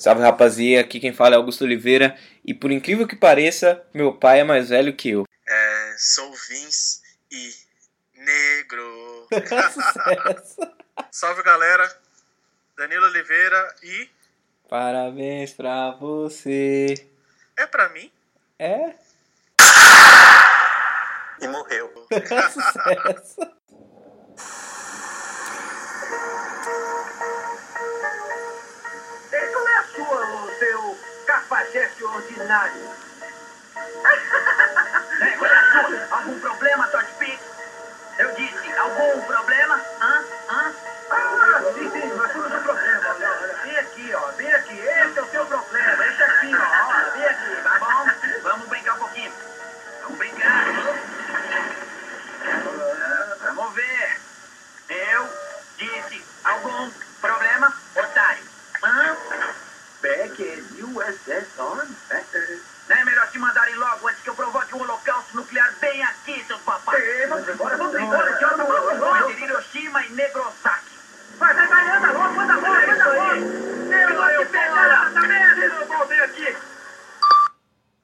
Salve rapaziada, aqui quem fala é Augusto Oliveira e por incrível que pareça, meu pai é mais velho que eu. É, sou Vince e negro. Salve galera, Danilo Oliveira e. Parabéns pra você. É pra mim? É? E morreu. cafajeste ordinário? qual é a sua? Algum problema, Todd Pix? Eu disse, algum problema? Hã? Hã? Ah, sim, Beckett, USSR, Beckett. Não é melhor te mandarem logo antes que eu provoque um holocausto nuclear bem aqui, seus papai? É, vamos embora, vamos embora. Que hora vamos de Hiroshima e Negrosaki. Vai, vai, vai, anda logo, anda logo, anda logo. Eu vou te pegar, merda. Eu vir aqui.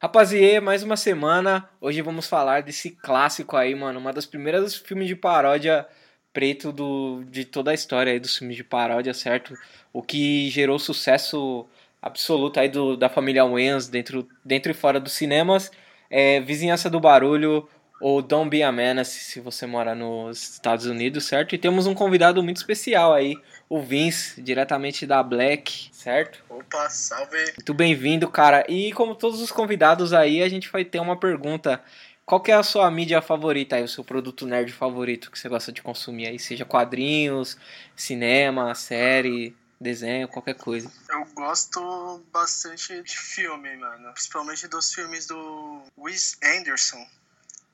Rapaziê, mais uma semana. Hoje vamos falar desse clássico aí, mano. Uma das primeiras filmes de paródia preto do, de toda a história aí dos filmes de paródia, certo? O que gerou sucesso absoluto aí do, da família Wayans dentro, dentro e fora dos cinemas. É Vizinhança do Barulho ou Don't Be a Menace, se você mora nos Estados Unidos, certo? E temos um convidado muito especial aí, o Vince, diretamente da Black, certo? Opa, salve. Muito bem-vindo, cara. E como todos os convidados aí, a gente vai ter uma pergunta. Qual que é a sua mídia favorita aí, o seu produto nerd favorito que você gosta de consumir aí? Seja quadrinhos, cinema, série, desenho, qualquer coisa. Eu gosto bastante de filme, mano. Principalmente dos filmes do Wes Anderson.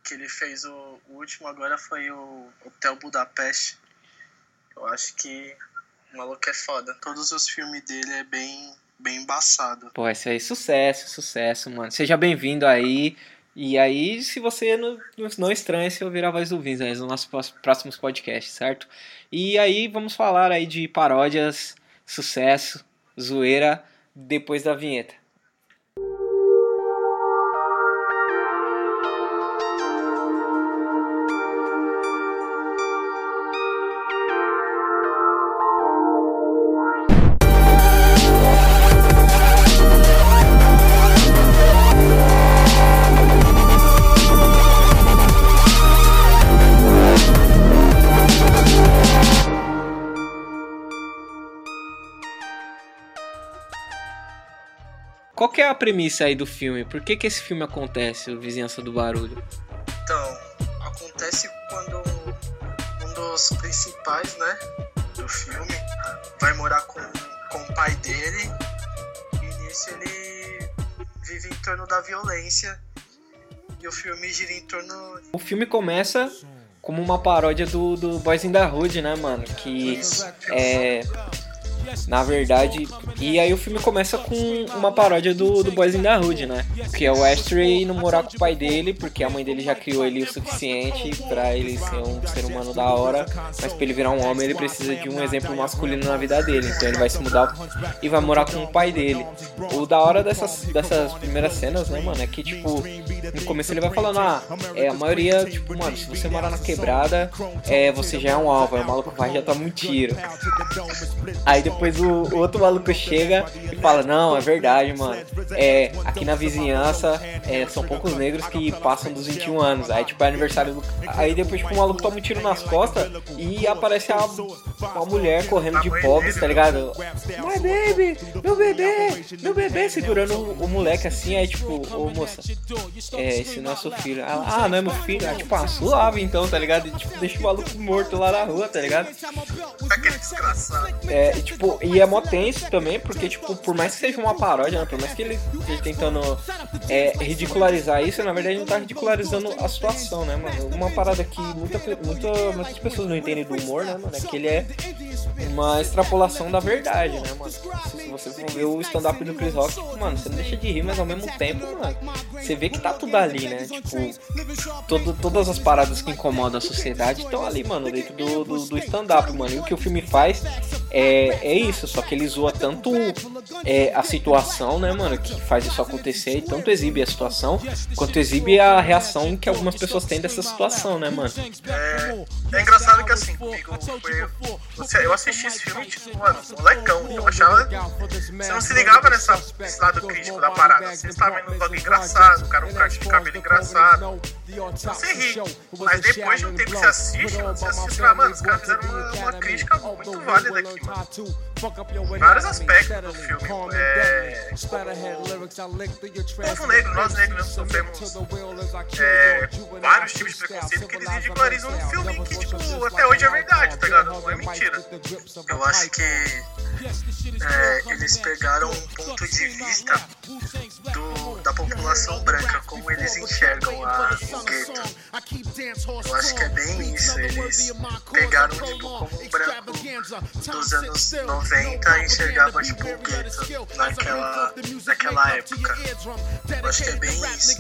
Que ele fez o, o último agora foi o Hotel Budapeste. Eu acho que o maluco é foda. Todos os filmes dele é bem, bem embaçado. Pô, esse aí, sucesso, sucesso, mano. Seja bem-vindo aí. E aí, se você não, não estranha se ouvir a voz do Vince aí nos nossos próximos podcasts, certo? E aí, vamos falar aí de paródias, sucesso, zoeira, depois da vinheta. A premissa aí do filme? Por que, que esse filme acontece, o Vizinhança do Barulho? Então, acontece quando um dos principais, né, do filme vai morar com, com o pai dele e nisso ele vive em torno da violência e o filme gira em torno O filme começa como uma paródia do, do Boys in the Hood, né, mano? Que é. Na verdade. E aí o filme começa com uma paródia do, do Boys in the Hood, né? Que é o Ashtray não morar com o pai dele, porque a mãe dele já criou ele o suficiente pra ele ser um ser humano da hora. Mas pra ele virar um homem, ele precisa de um exemplo masculino na vida dele. Então ele vai se mudar e vai morar com o pai dele. O da hora dessas, dessas primeiras cenas, né, mano? É que, tipo, no começo ele vai falando, ah, é, a maioria, tipo, mano, se você morar na quebrada, é, você já é um alvo, aí o maluco vai já toma um tiro. Aí depois o, o outro maluco chega fala, não, é verdade, mano. É, aqui na vizinhança é, são poucos negros que passam dos 21 anos. Aí tipo é aniversário do. Aí depois tipo, o maluco toma um tiro nas costas e aparece a, uma mulher correndo de pobres, tá ligado? My baby, meu bebê, meu bebê segurando o, o moleque assim, aí tipo, ô moça, é, esse é seu filho. Ela, ah, não é meu filho? Ah, tipo, ah, suave então, tá ligado? E tipo, deixa o maluco morto lá na rua, tá ligado? aquele desgraçado. É, e, tipo, e é mó tenso também, porque, tipo, por mais que seja uma paródia, né? Por mais que ele esteja tentando é, ridicularizar isso, na verdade ele não tá ridicularizando a situação, né, mano? Uma parada que muita, muita, muitas pessoas não entendem do humor, né, mano? É que ele é uma extrapolação da verdade, né, mano? Se você for ver o stand-up do Chris Rock, tipo, mano, você não deixa de rir, mas ao mesmo tempo, mano, você vê que tá tudo ali, né? Tipo, todo, todas as paradas que incomodam a sociedade estão ali, mano, dentro do, do, do stand-up, mano. E o que o filme faz é, é isso, só que ele zoa tanto é, a situação, né, mano, que faz isso acontecer e tanto exibe a situação, quanto exibe a reação que algumas pessoas têm dessa situação, né, mano? É, é engraçado que assim, comigo foi. Eu assisti esse filme, tipo, mano, molecão. Eu achava. Você não se ligava nessa, nesse lado crítico da parada. Você estava vendo um bagulho engraçado, o cara um corte de cabelo engraçado. Você ri. Mas depois de um tempo que você assiste, você assiste fala, mano, os caras fizeram uma, uma crítica muito válida aqui, mano. Vários aspectos do filme. É... O povo negro, nós negros sofremos é, vários tipos de preconceito que eles ridicularizam um filme que, tipo, até hoje é verdade, tá ligado? Não é mentira. Eu acho que é, eles pegaram um ponto de vista do, da população branca, como eles enxergam a, o gueto. Eu acho que é bem isso. Eles pegaram tipo, como um branco dos anos 90 e enxergava tipo, o gueto naquela, naquela época. Eu acho que é bem isso.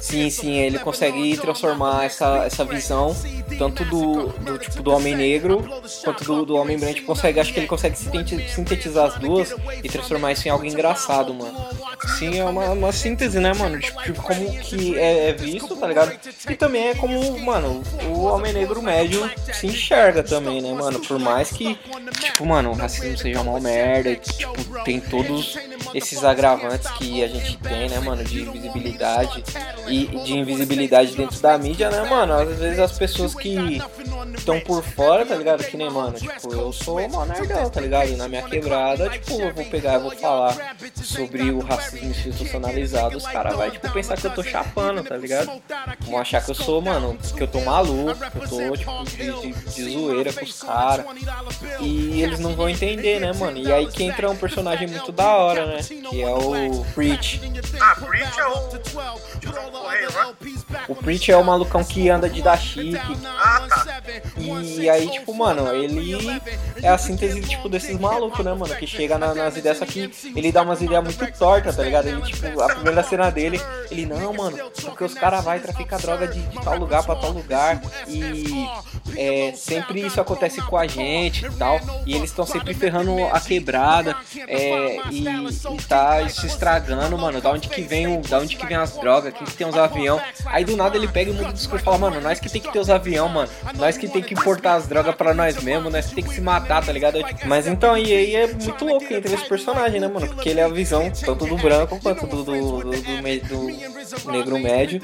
Sim, sim, ele consegue transformar essa, essa visão tanto do, do tipo do homem negro quanto do, do homem branco. Consegue, acho que ele consegue sintetizar as duas e transformar isso em algo engraçado, mano. Sim, é uma, uma síntese, né, mano? Tipo, tipo como que é, é, visto, tá ligado? E também é como, mano, o homem negro médio se enxerga também, né, mano? Por mais que, tipo, mano, o racismo seja uma merda, e, tipo, tem todos esses agravantes que a gente tem, né, mano, de invisibilidade e de invisibilidade dentro da mídia, né, mano? Às vezes as pessoas que estão por fora, tá ligado? Que nem, mano, tipo, eu sou uma nerdão, tá ligado? E na minha quebrada, tipo, eu vou pegar e vou falar sobre o racismo institucionalizado, os caras vão, tipo, pensar que eu tô chapando, tá ligado? Vão achar que eu sou, mano, que eu tô maluco, que eu tô, tipo, de, de, de zoeira com os caras. E eles não vão entender, né, mano? E aí que entra um personagem muito da hora, né? Que é o Preach. Ah, Preach é o. O Preach é o malucão que anda de dashiki. Ah, tá. E aí, tipo, mano, ele é a síntese, tipo, desses malucos, né, mano? Que chega na, nas ideias, só que ele dá umas ideias muito tortas, tá ligado? Ele, tipo, a primeira cena dele, ele, não, mano, porque os caras vai traficar droga de, de, tal lugar pra tal lugar. E é, sempre isso acontece com a gente e tal. E eles estão sempre ferrando a quebrada. É, e, e tá se estragando, mano. Da onde que vem o, da onde que vem as drogas? Quem que tem os avião? Aí do nada ele pega e muda o discurso e fala, mano, nós que tem que ter os avião, mano. Nós que tem que importar as drogas pra nós mesmos, nós que tem que se matar, tá ligado? Mas então, e aí é muito louco entre esse personagem, né, mano? Porque ele é a visão tanto do branco quanto do, do, do, do, do negro médio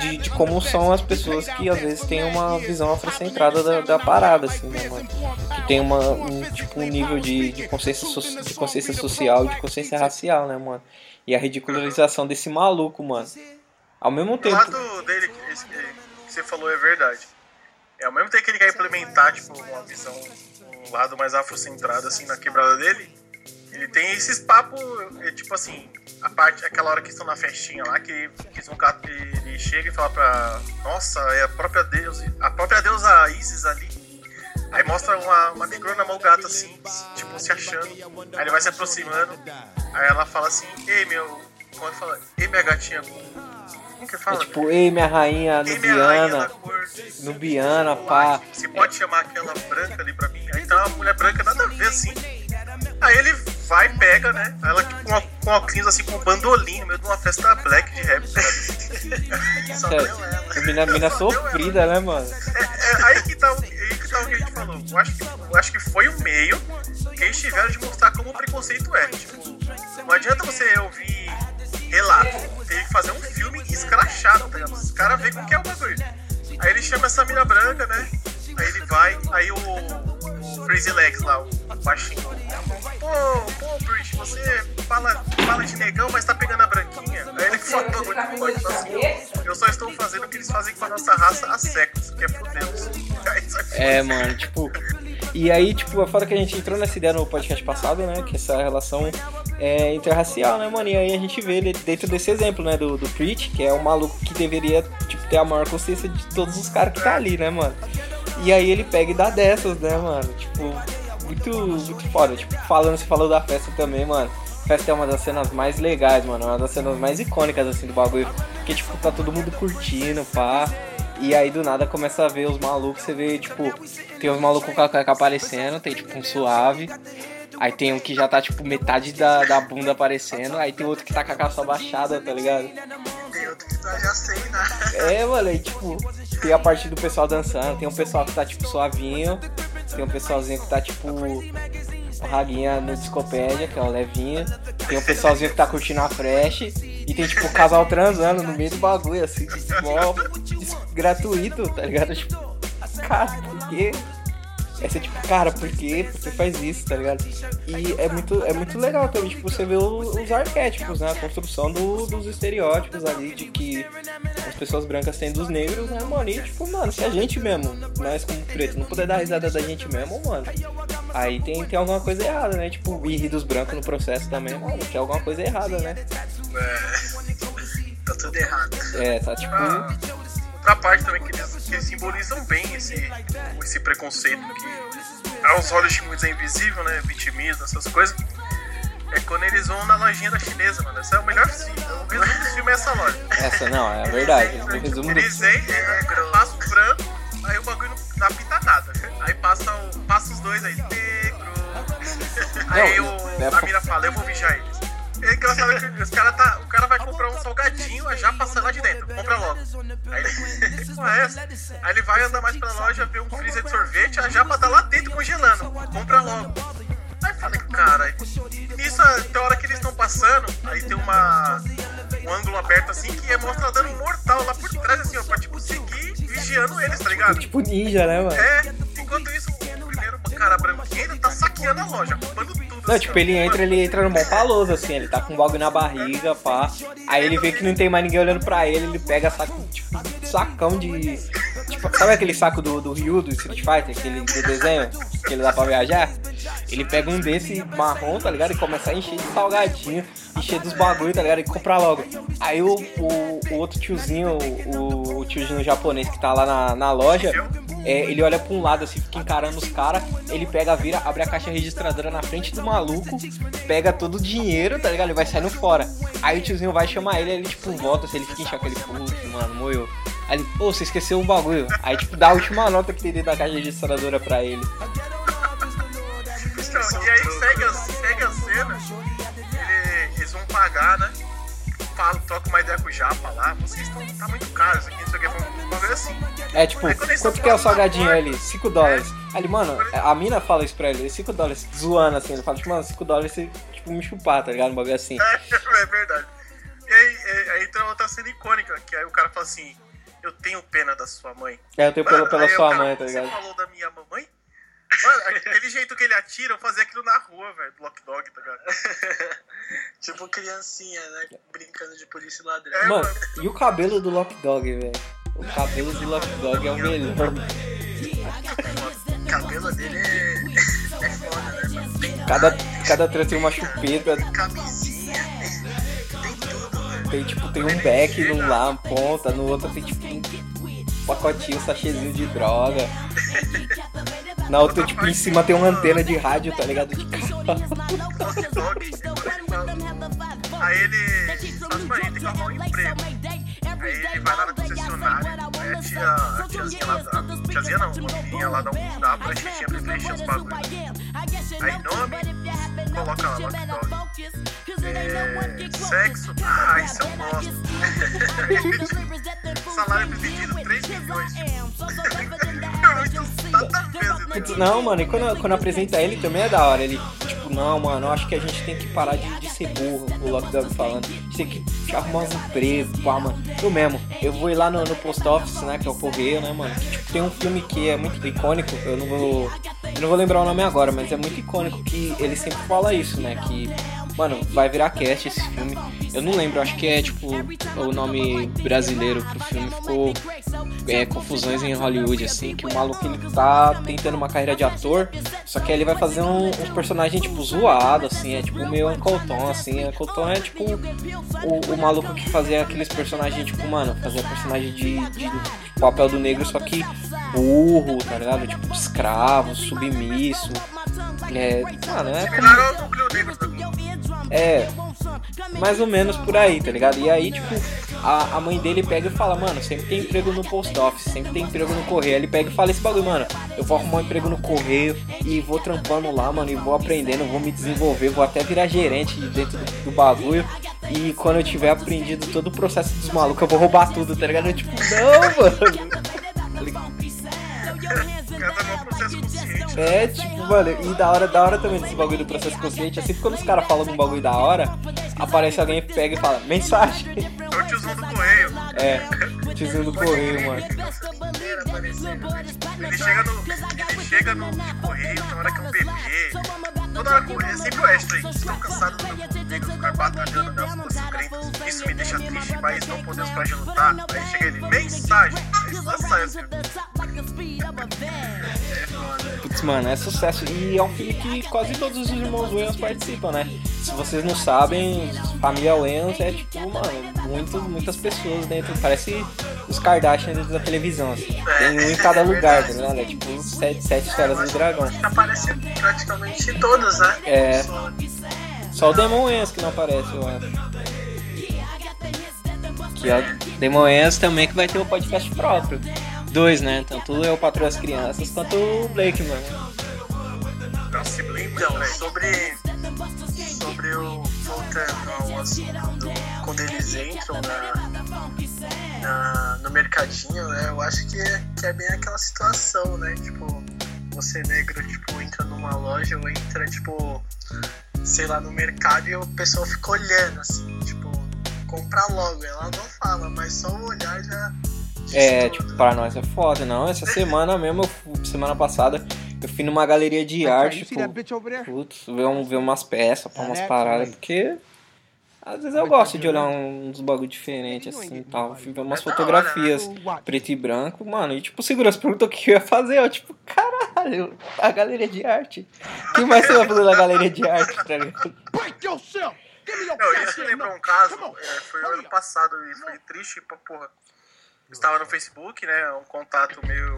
de, de, como são as pessoas que às vezes têm uma visão afrocentrada da, da parada, assim, né, mano? Que tem uma, um, tipo, um nível de, de, consciência, so, de consciência social, de consciência racial, né, mano? E a ridicularização desse maluco, mano. Ao mesmo tempo. O lado dele que você falou é verdade. É, ao mesmo tempo que ele quer implementar, tipo, uma visão, um lado mais afrocentrado, assim, na quebrada dele, ele tem esses papos, é, tipo assim, a parte, aquela hora que estão na festinha lá, que, que ele chega e fala pra. Nossa, é a própria deusa. A própria deusa Isis ali. Aí mostra uma, uma negrona mal gata assim, tipo, se achando. Aí ele vai se aproximando. Aí ela fala assim, ei meu. Como é que fala? Ei minha gatinha. Como que fala? É tipo, ei minha rainha nubiana. Nubiana, pá. Você pode chamar aquela branca ali pra mim? Aí tá uma mulher branca, nada a ver assim. Aí ele vai e pega, né? Ela com, com óculos assim, com um bandolim no meio de uma festa black de rap. Só é, deu ela. Mina, mina sofrida, né, mano? É, é, aí, que tá, aí que tá o que a gente falou. Eu acho que, eu acho que foi o meio que eles tiveram de mostrar como o preconceito é. Tipo, não adianta você ouvir relato. Tem que fazer um filme escrachado, tá ligado? Os caras veem como que é o bagulho. Aí ele chama essa mina branca, né? Aí ele vai, aí o Crazy Legs lá, o baixinho. Pô, pô, Bridge, você fala, fala de negão, mas tá pegando a branquinha. Aí ele um bagulho que pode assim, eu só estou fazendo o que eles fazem com a nossa raça há séculos, que é fudê-los. É, mano, tipo. E aí, tipo, a foda que a gente entrou nessa ideia no podcast passado, né? Que essa relação é interracial, né, mano? E aí a gente vê dentro desse exemplo, né, do, do Preach, que é um maluco que deveria, tipo, ter a maior consciência de todos os caras que tá ali, né, mano? E aí ele pega e dá dessas, né, mano? Tipo, muito, muito foda. Tipo, falando, você falou da festa também, mano. A festa é uma das cenas mais legais, mano. É uma das cenas mais icônicas, assim, do bagulho. Porque, tipo, tá todo mundo curtindo, pá. E aí do nada começa a ver os malucos, você vê, tipo, tem os malucos com a cueca aparecendo, tem tipo um suave. Aí tem um que já tá, tipo, metade da, da bunda aparecendo. Aí tem outro que tá com a calça baixada, tá ligado? Tem outro que tá já sem, né? É, mano, aí, tipo, tem a parte do pessoal dançando. Tem um pessoal que tá, tipo, suavinho. Tem um pessoalzinho que tá, tipo, raguinha no discopédia, que é o levinha. Tem um pessoalzinho que tá curtindo a fresh. E tem, tipo, o casal transando no meio do bagulho, assim, mó gratuito, tá ligado? Tipo, cara, por quê? Essa é tipo, cara, por que faz isso, tá ligado? E é muito, é muito legal também, tipo, você vê os, os arquétipos, né? A construção do- dos estereótipos ali, de que as pessoas brancas têm dos negros, né, mano? E tipo, mano, se a gente mesmo, nós como preto, não puder dar risada da gente mesmo, mano, aí tem, tem alguma coisa errada, né? Tipo, e rir dos brancos no processo também, mano, tem alguma coisa errada, né? Tá tudo errado. É, tá tipo. Ah, outra parte também que eles, que eles simbolizam bem esse, esse preconceito que aos olhos de muitos é invisível, né? Vitimismo, essas coisas. É quando eles vão na lojinha da chinesa, mano. Esse é o melhor filme. O resumo do filme é essa loja. Essa não, é verdade. O resumo do. Eles vêm, é, passa o branco, aí o bagulho não apita nada. Aí passa, o, passa os dois aí, negro. Aí Não, o, é a mina fala, eu vou mijar eles. É engraçado que os cara tá, o cara vai comprar um salgadinho, a já passa lá de dentro, compra logo. Aí ele, que porra é essa? Aí ele vai andar mais pra loja, vê um freezer de sorvete, a japa tá lá dentro congelando, compra logo. Aí fala, cara, isso tem hora que eles estão passando, aí tem uma um ângulo aberto assim que mostra dano mortal lá por trás, assim, ó, pra tipo seguir vigiando eles, tá ligado? Tipo ninja, né, mano? É, branquinho tá saqueando a loja, roubando tudo. Não, assim, tipo, ele entra, ele entra no mó paloso, assim, ele tá com um bagulho na barriga, pá. Aí ele vê que não tem mais ninguém olhando pra ele, ele pega saco, tipo, sacão de. Tipo, sabe aquele saco do, do Ryu, do Street Fighter, aquele do desenho, que ele dá pra viajar? Ele pega um desse marrom, tá ligado? E começa a encher de salgadinho, encher dos bagulho, tá ligado? E compra logo. Aí o, o, o outro tiozinho, o, o tiozinho japonês que tá lá na, na loja, é, ele olha pra um lado assim, fica encarando os caras, ele pega, vira, abre a caixa registradora na frente do maluco, pega todo o dinheiro, tá ligado? Ele vai saindo fora. Aí o tiozinho vai chamar ele, ele tipo volta, se ele fica em choque, ele, putz, mano, moeu. Aí ele, pô, você esqueceu um bagulho. Aí tipo, dá a última nota que tem dentro da caixa registradora pra ele. Então, e aí segue segue a cena, ele- eles vão pagar, né? Fala, troca uma ideia com o Japa lá, vocês estão tá muito caro isso aqui, não sei o que, um bagulho assim. É tipo, Aí quanto que é o salgadinho ali? 5 dólares. Aí ele, mano, a mina fala isso pra ele, 5 dólares, zoando assim, ele fala, tipo, mano, 5 dólares você, tipo, me chupar, tá ligado? Um bagulho assim. É, é verdade. E aí, é, aí entra outra cena icônica, que aí o cara fala assim, eu tenho pena da sua mãe. É, eu tenho pela, pela o sua cara, mãe, tá ligado? Você falou da minha mamãe? Mano, aquele jeito que ele atira, eu fazia aquilo na rua, velho, do Lock Dog, tá ligado? Tipo criancinha, né? Brincando de polícia e ladrão. É, Mano, e o cabelo do Lock Dog, velho? O cabelo do Lock Dog é o melhor. O cabelo dele é, é foda, né? mano? Tem Cada, cada trans tem uma chupeta, camisinha, tem, tem tudo, velho. tem tipo, tem um back num lá, ponta, no outro tem tipo pacotinho, sachêzinho de droga. Na outra, tipo, em cima tem uma antena de rádio, tá ligado? De carro. Aí ele faz pra ele, tem que arrumar um emprego. Aí ele vai lá na concessionária, aí a tia, a tiazinha lá, a tiazinha não, a menininha lá dá, um, dá pra gente pra preencher os bagulhos. Aí nome, coloca lá Lock Dog. É, sexo, ah, isso eu gosto. Salário pretendido, 3 milhões. É esse negócio. Não, mano, e quando, quando apresenta ele também é da hora. Ele, tipo, não, mano, eu acho que a gente tem que parar de, de ser burro, o Lock Dog falando. A gente tem que arrumar uns empregos, pá, mano. Eu mesmo, eu vou ir lá no, no post office, né, que é o correio, né, mano. Que, tipo, tem um filme que é muito icônico, eu não vou. Eu não vou lembrar o nome agora, mas é muito icônico que ele sempre fala isso, né? Que, mano, vai virar cast esse filme. Eu não lembro, acho que é tipo o nome brasileiro pro filme ficou é, confusões em Hollywood, assim, que o maluco ele tá tentando uma carreira de ator, só que ele vai fazer um, uns personagens, tipo, zoado, assim, é tipo meio Uncle Tom, assim, Uncle Tom é tipo o, o maluco que fazia aqueles personagens, tipo, mano, fazia personagem de, de papel do negro, só que burro, tá ligado? Tipo, escravo, submisso. É, mano, é como é. mais ou menos por aí, tá ligado? E aí, tipo, a, a mãe dele pega e fala, mano, sempre tem emprego no post office, sempre tem emprego no correio. Ele pega e fala esse bagulho, mano, eu vou arrumar um emprego no correio e vou trampando lá, mano, e vou aprendendo, vou me desenvolver, vou até virar gerente dentro do, do bagulho. E quando eu tiver aprendido todo o processo dos malucos, eu vou roubar tudo, tá ligado? Eu, tipo, não, mano. Cada processo consciente. É, tipo, mano, e da hora, da hora também desse bagulho do processo consciente, assim, quando os caras falam de um bagulho da hora, aparece alguém pega e fala, mensagem. É o tiozão do correio. É, tiozinho do correio, mano. Ele chega no. Ele chega no correio, tem hora que um bebê. Toda hora que é sempre o Ashley. Estou cansado do meu amigo ficar batalhando nas ruas secretas. Isso me deixa triste, mas não podemos parar de lutar. Aí chega ele, mensagem. É. Putz, mano, é sucesso. E é um filme que quase todos os irmãos Wayans participam, né? Se vocês não sabem, Família Wayans é tipo, mano, muito, muitas pessoas dentro. Parece os Kardashian dentro da televisão, assim. Tem um em cada lugar, tá ligado? É tipo sete, sete esferas do dragão. Aparece praticamente todos, né? É. Só o Demon Wayans que não aparece, eu acho. Que é o Demon Wayans também que vai ter um podcast próprio. Dois, né? Tanto eu, Patrulha as Crianças, quanto o Blake, mano. Então, velho. sobre, sobre o. Voltando ao assunto quando eles entram na, na- no mercadinho, né? Eu acho que é, que é bem aquela situação, né? Tipo, você negro, tipo, entra numa loja ou entra, tipo, sei lá, no mercado e o pessoal fica olhando, assim, tipo, comprar logo. Ela não fala, mas só o olhar já. É, tudo. tipo, para nós é foda, não. Essa semana mesmo, eu fui- semana passada, eu fui numa galeria de arte, tipo, putz, ver, um, ver umas peças, pra umas paradas, porque às vezes eu gosto de olhar um- uns bagulho diferente, assim, e tal. Fui ver umas É da fotografias preto e branco, mano, e tipo, o segurança perguntou o que eu ia fazer, eu, tipo, caralho, a galeria de arte. O que mais você vai fazer na galeria de arte, tá ligado? Não, isso me lembrou um caso, é, foi ano passado e foi triste pra porra. Eu Estava no Facebook, né? Um contato meu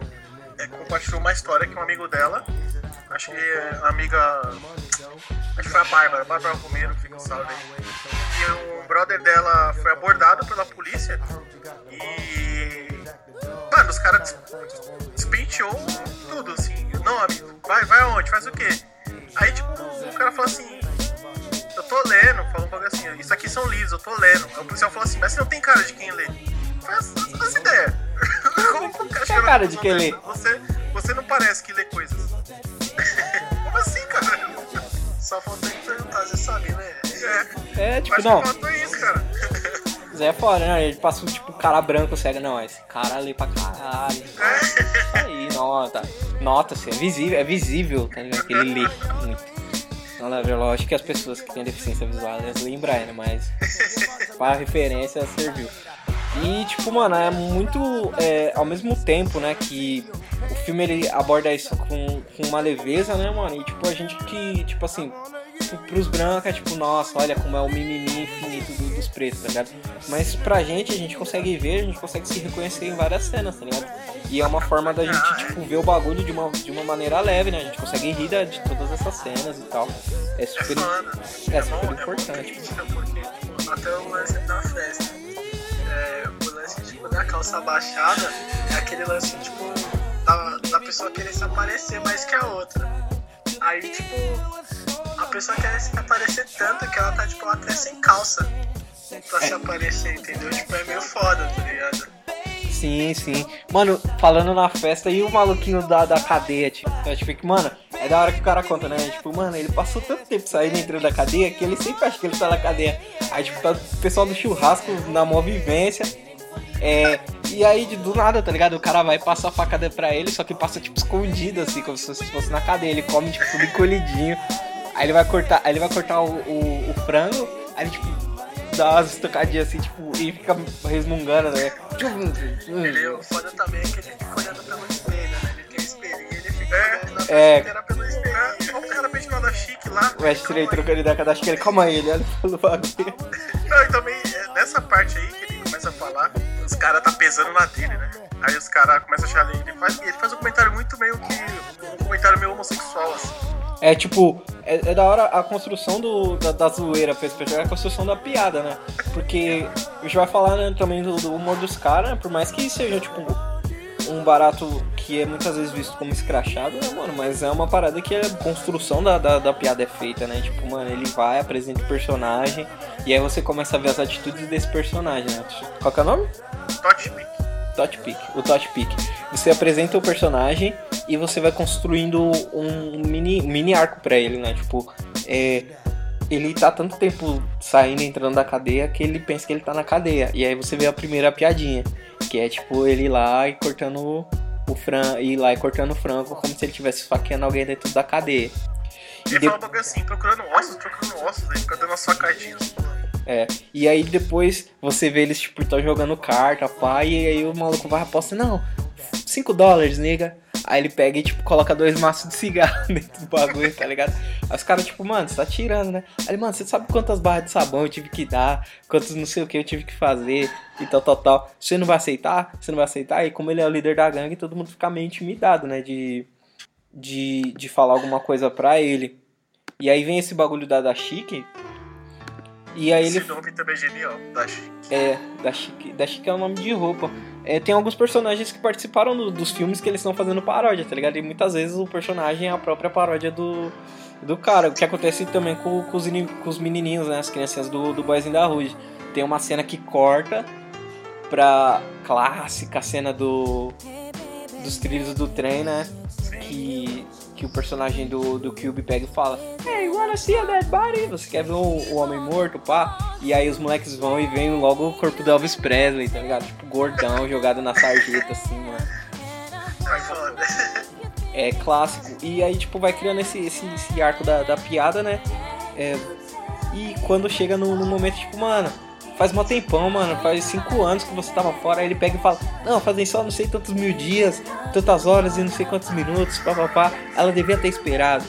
é, compartilhou uma história que um amigo dela, acho que é a amiga. Acho que foi a Bárbara, Bárbara Romero, fica um salve aí. E um brother dela foi abordado pela polícia e. Mano, os caras des- despenteou tudo, assim. Não, amigo, vai, vai aonde? Faz o quê? Aí, tipo, o cara falou assim: assim, isso aqui são livros, eu tô lendo. Aí o policial falou assim, mas você não tem cara de quem lê. Faz as ideias. Como, que Tem cara de quem lê. Você, você não parece que lê coisas. Como assim, cara? Só faltou ele perguntar, você sabe, né? É, É, tipo, mas não, que é isso, cara. Zé é foda, né? Ele passa, tipo, cara branco, cego, não, esse cara ali pra caralho. Isso aí, nota. Nota-se, é visível, é visível, tá ligado? Que ele lê muito. É lógico que as pessoas que têm deficiência visual, elas lembram, né? Mas pra referência serviu. E, tipo, mano, é muito. é, ao mesmo tempo, né, que o filme ele aborda isso com, com uma leveza, né, mano? E, tipo, a gente que, tipo assim, pros brancos é tipo, nossa, olha como é o mimimi infinito do- dos pretos, tá ligado? Mas pra gente, a gente consegue ver, a gente consegue se reconhecer em várias cenas, tá ligado? E é uma forma da gente, tipo, ver o bagulho de uma, de uma maneira leve, né? A gente consegue rir da- de todas essas cenas e tal. É É super, é bom- super bom importante. porque tipo, até o lance da festa. É, o lance tipo, da calça abaixada é aquele lance tipo da, da pessoa querer se aparecer mais que a outra. Aí tipo, a pessoa quer se aparecer tanto que ela tá tipo até sem calça pra se aparecer, entendeu? Tipo, é meio foda, tá ligado? Sim, sim. Mano, falando na festa e o maluquinho da, da cadeia, tipo, eu tipo, que, mano, é da hora que o cara conta, né? Tipo, mano, ele passou tanto tempo saindo e entrando da cadeia que ele sempre acha que ele tá na cadeia. Aí, tipo, tá o pessoal do churrasco na mó vivência. É, e aí, do nada, tá ligado? O cara vai passar a facada pra ele, só que passa, tipo, escondido, assim, como se fosse na cadeia. Ele come, tipo, tudo encolhidinho. Aí ele vai cortar, aí ele vai cortar o, o, o frango, aí tipo, dá umas estocadinhas assim, tipo, e fica resmungando, né? Ele, o foda também é que ele fica olhando pelo espelho, né? Ele tem espelho e ele fica É. olhando É. pelo espelho. É, o cara fez nada chique lá. O Ashley trocando ideia com a Dash, que ele, calma aí, ele olha pelo bagulho. Não, e também, é, nessa parte aí que ele começa a falar, os caras tá pesando na dele, né? Aí os caras começam a achar ele. Ele faz, ele faz um comentário muito meio que. Um comentário meio homossexual, assim. É tipo, é, é da hora a construção do, da, da zoeira pra esse personagem, a construção da piada, né? Porque a gente vai falar né, também do, do humor dos caras, né? por mais que seja, tipo, um barato que é muitas vezes visto como escrachado, né, mano? Mas é uma parada que a construção da, da, da, piada é feita, né? Tipo, mano, ele vai, apresenta o personagem, e aí você começa a ver as atitudes desse personagem, né? Qual que é o nome? Pick. Tot Pick, o Tot Pick. Você apresenta o personagem e você vai construindo um mini, mini arco pra ele, né? Tipo, é, ele tá tanto tempo saindo e entrando da cadeia que ele pensa que ele tá na cadeia. E aí você vê a primeira piadinha, que é tipo ele lá e cortando o frango, ir lá e cortando o frango como se ele estivesse esfaqueando alguém dentro da cadeia. Ele de... fala um bagulho assim, procurando ossos, procurando ossos, aí fica dando facadinhas. É, e aí depois você vê eles, tipo, tá jogando carta, pá, e aí o maluco vai aposta, não, 5 dólares, nega. Aí ele pega e, tipo, coloca dois maços de cigarro dentro do bagulho, tá ligado? Aí os caras, tipo, mano, você tá tirando, né? Aí, mano, você sabe quantas barras de sabão eu tive que dar, quantos não sei o que eu tive que fazer e tal, tal, tal. Você não vai aceitar? Você não vai aceitar? E como ele é o líder da gangue, todo mundo fica meio intimidado, né? De, de, de falar alguma coisa pra ele. E aí vem esse bagulho da, da Chique, e aí Esse ele. nome também é genial, da Chique. É, da Chique. Da Chique é o nome de roupa. É, tem alguns personagens que participaram do, dos filmes que eles estão fazendo paródia, tá ligado? E muitas vezes o personagem é a própria paródia do, do cara. O que acontece também com, com, os, com os menininhos, né? As crianças do, do in the Hood. Tem uma cena que corta pra clássica cena do dos trilhos do trem, né? Que que o personagem do, do Cube pega e fala Hey, wanna see a dead body? Você quer ver o, o homem morto, pá? E aí os moleques vão e vem logo o corpo do Elvis Presley, tá ligado? Tipo, gordão, jogado na sarjeta, assim, mano. É clássico. E aí, tipo, vai criando esse, esse, esse arco da, da piada, né? É, e quando chega no, no momento, tipo, mano, faz mó tempão, mano, faz cinco anos que você tava fora, aí ele pega e fala, não, fazem só não sei tantos mil dias, tantas horas e não sei quantos minutos, papapá, ela devia ter esperado.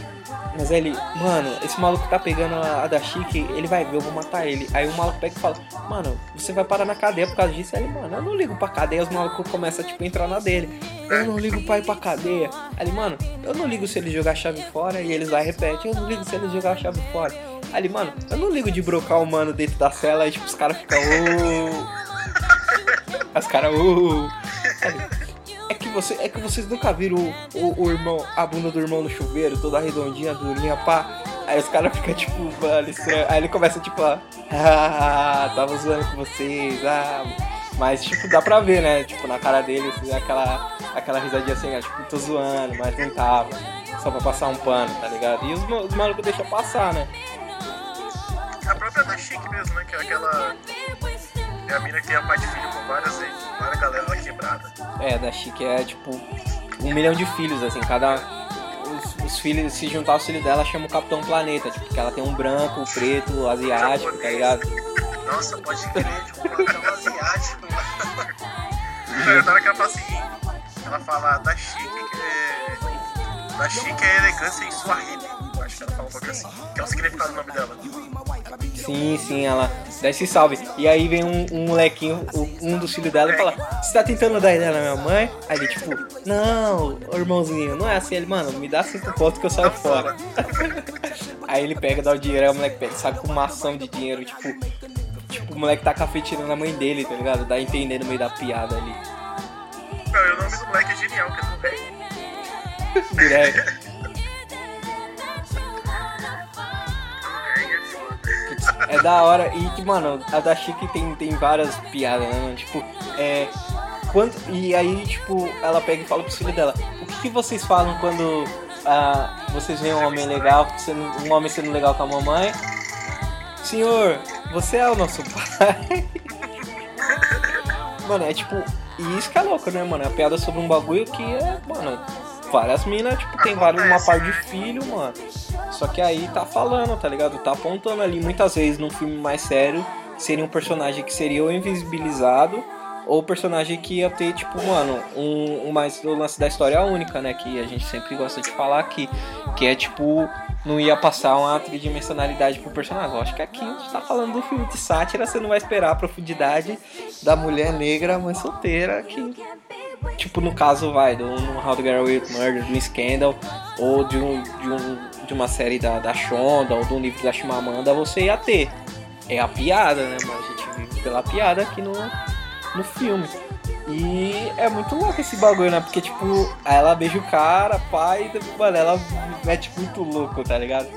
Mas aí ele, mano, esse maluco tá pegando a, a da Chique, ele vai ver, eu vou matar ele. Aí o maluco pega e fala, mano, você vai parar na cadeia por causa disso. Aí ele, mano, eu não ligo pra cadeia, os malucos começam, tipo, a entrar na dele. Eu não ligo pra ir pra cadeia. Aí ele, mano, eu não ligo se ele jogar a chave fora. E eles lá repetem, eu não ligo se ele jogar a chave fora. Ali, mano, eu não ligo de brocar o mano dentro da cela e tipo, os caras ficam. Oh. Os caras. Oh. É que, você, é que vocês nunca viram o, o, o, irmão, a bunda do irmão no chuveiro, toda redondinha, durinha, pá. Aí os caras ficam tipo, mano, estranho. Aí ele começa tipo, ah, tava zoando com vocês, ah. Mas, tipo, dá pra ver, né? Tipo, na cara dele, assim, aquela, aquela risadinha assim, tipo, tô zoando, mas não tava. Só pra passar um pano, tá ligado? E os, os malucos deixam passar, né? A própria da Chique mesmo, né? Que é aquela. É a mina que tem a pai de filho com várias, várias galera lá quebrada. É, da Chique é tipo um milhão de filhos, assim, cada. Os, os filhos, se juntar os filhos dela, chama o Capitão Planeta, tipo, que ela tem um branco, um preto, um asiático, tá ligado? Nossa, pode crer, tipo, um asiático. Na hora que ela fala assim, ela fala da Chique, que é. Da Chique é elegância em sua rede. Acho que ela fala um pouco assim. Que é o significado do nome dela. Sim, sim, ela dá esse salve. E aí vem um, um molequinho, um dos filhos dela, e fala: Você tá tentando dar ideia na minha mãe? Aí ele, tipo, Não, irmãozinho, não é assim. Ele, mano, me dá cinco pontos que eu saio fora. aí ele pega, dá o dinheiro, aí o moleque pega, sai com uma ação de dinheiro, tipo. Tipo, o moleque tá cafetinando na mãe dele, tá ligado? Dá a entender no meio da piada ali. Não, o nome do moleque é genial, que é do rei. É da hora. E, mano, a da Chique tem, tem várias piadas, né? Tipo, é. Quando, e aí, tipo, ela pega e fala pro filho dela: O que, que vocês falam quando ah, vocês veem um homem legal, sendo, um homem sendo legal com a mamãe? Senhor, você é o nosso pai. mano, é tipo. E isso que é louco, né, mano? É a piada sobre um bagulho que é, mano, várias minas, tipo, tem vários, uma par de filho, mano. Só que aí tá falando, tá ligado? Tá apontando ali muitas vezes num filme mais sério seria um personagem que seria ou invisibilizado ou personagem que ia ter, tipo, mano, um, um mais o lance da história única, né? Que a gente sempre gosta de falar aqui. Que é tipo, não ia passar uma tridimensionalidade pro personagem. Eu acho que aqui a gente tá falando do filme de sátira, você não vai esperar a profundidade da mulher negra, mãe solteira, que tipo no caso, vai, do no How to Get Away with Murder, do Scandal, ou de, um, de, um, de uma série da, da Shonda, ou do livro da Chimamanda, você ia ter. É a piada, né, mano? A gente vive pela piada aqui no, no filme. E é muito louco esse bagulho, né? Porque, tipo, ela beija o cara, pai, mano, ela mete muito louco, tá ligado?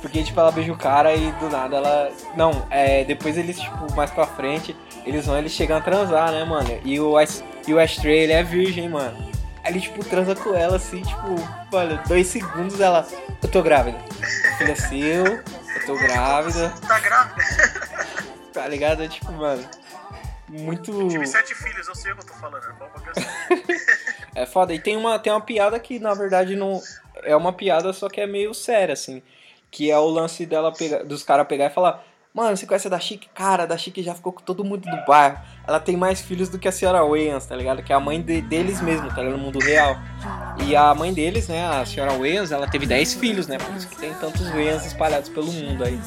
Porque, tipo, ela beija o cara e do nada ela. Não, é. Depois eles, tipo, mais pra frente, eles vão, eles chegam a transar, né, mano? E o, e o Ashtray, ele é virgem, mano. Aí ele, tipo, transa com ela assim, tipo, mano, dois segundos ela. Eu tô grávida. Filho é seu, eu tô grávida. Tá grávida? Tá ligado? É tipo, mano. Muito. Tive sete filhos, eu sei o que eu tô falando. É. É foda. E tem uma, tem uma piada que, na verdade, não. É uma piada, só que é meio séria, assim. Que é o lance dela pegar, dos caras pegar e falar. Mano, você conhece a da Chique? Cara, a da Chique já ficou com todo mundo do bairro. Ela tem mais filhos do que a senhora Wayans, tá ligado? Que é a mãe de- deles mesmo, tá ligado? No mundo real. E a mãe deles, né, a senhora Wayans, ela teve 10 filhos, né? Por isso que tem tantos Wayans espalhados pelo mundo aí.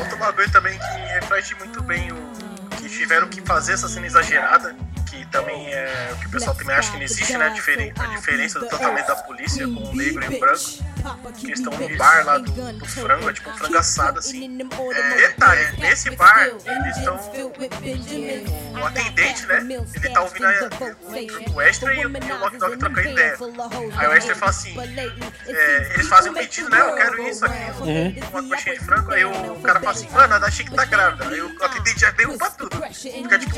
Outro bagulho também que reflete muito bem o que tiveram que fazer essa cena exagerada, que também é o que o pessoal também acha que não existe, né? A, diferen- a diferença do tratamento da polícia com o negro e o branco. Que eles estão no bar lá do, do frango, é tipo um frango assado assim. É, detalhe, nesse bar, eles estão. O atendente, né? Ele tá ouvindo a, o, o Extra e o, e o Lock Dog trocando ideia. Aí o Extra fala assim: é, eles fazem um pedido, né? Eu quero isso aqui, uma coxinha de frango. Aí o cara fala assim: mano, a da Chique tá grávida. Aí o atendente já derruba tudo. Fica tipo.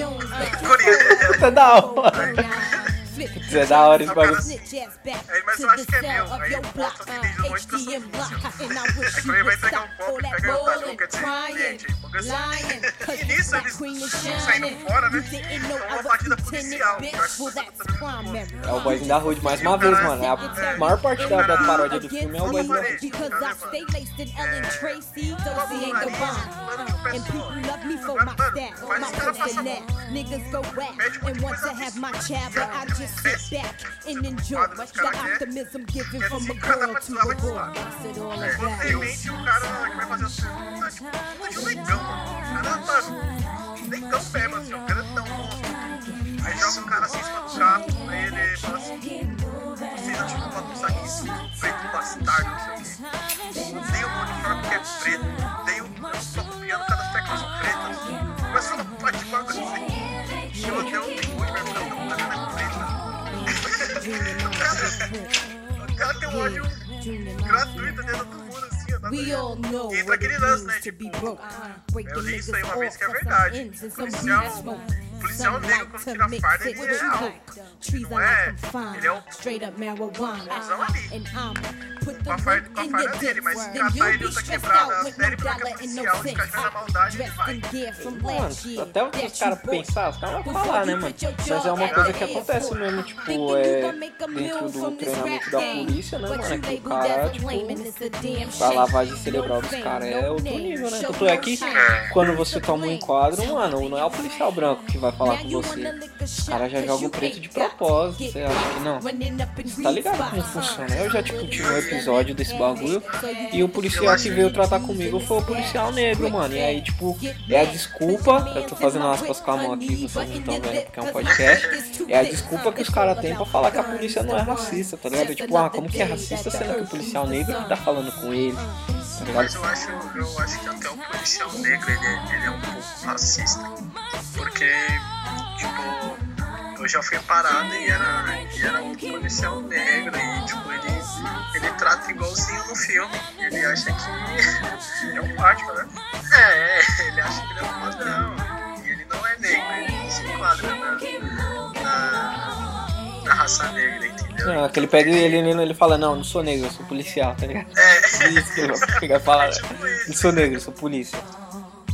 É da hora. Putz, é da hora esse bagulho. Aí, mas eu acho que é meu. Aí eu boto o atendente do monte pra sua Aí quando ele vai entregar um copo, pega o talho, quer dizer, cliente, aí, porque assim. E nisso eles estão saindo fora, né? É uma batida policial. Eu acho que você tá também muito bom. É o Boyzinho da Hood mais uma vez, mano. É a maior parte da, da paródia do filme é o Boyzinho da Hood. Quando tem mente, o cara que vai fazer as perguntas, tipo, puta de um negão, mano. O cara, mano, negão mesmo, assim, o grandão, monstro. Aí joga o cara assim em ele fala assim, vocês isso, preto bastardo, não sei o quê. We nada a ver. all know E entra what it aquele lance, is né? to Tipo, be broke. Break eu the li isso aí niggas uma vez off que é for some verdade. ends and some Policial, weed smoke. policial Some negro like quando to tira mix farda, it ele with é alto. Trees Não I é? like them fine. Ele é o Straight up marijuana. Cuzão ali. And I'm put the Com a farda, whip com a in farda your dele, mas catar ele stressed quebrada, série porque é policial, caras na maldade, ele vai. Mano, até os caras pensar, os caras vão falar, né, mano? Mas é uma coisa que acontece mesmo, tipo, é dentro do treinamento da polícia, né, mano? É que o cara, tipo, a lavagem cerebral dos caras é outro nível, né? Tanto é que quando você toma um enquadro, mano, não é o policial branco que vai falar com você. Os caras já jogam preto de propósito, você acha que não? Você tá ligado como funciona? Eu já, tipo, tive um episódio desse bagulho e o policial que veio tratar comigo foi o policial negro, mano. E aí, tipo, é a desculpa, eu tô fazendo aspas com a mão aqui, vocês não estão vendo porque é um podcast. É a desculpa que os caras têm pra falar que a polícia não é racista, tá ligado? Tipo, ah, como que é racista sendo que o policial negro que tá falando com ele, tá ligado? Mas eu acho, eu acho que até o policial negro ele, ele é um pouco racista. Porque, tipo, eu já fui parado e era, e era um policial negro e, tipo, ele, ele trata igualzinho no filme. Ele acha que é um Batman, né? É, ele acha que ele é um padrão. E ele não é negro, ele não se enquadra na, na, na raça negra, entendeu? Não, que ele pega e ele, ele, ele fala, não, não sou negro, eu sou policial, tá ligado? É. Isso que ele vai falar, tipo não sou negro, eu sou polícia.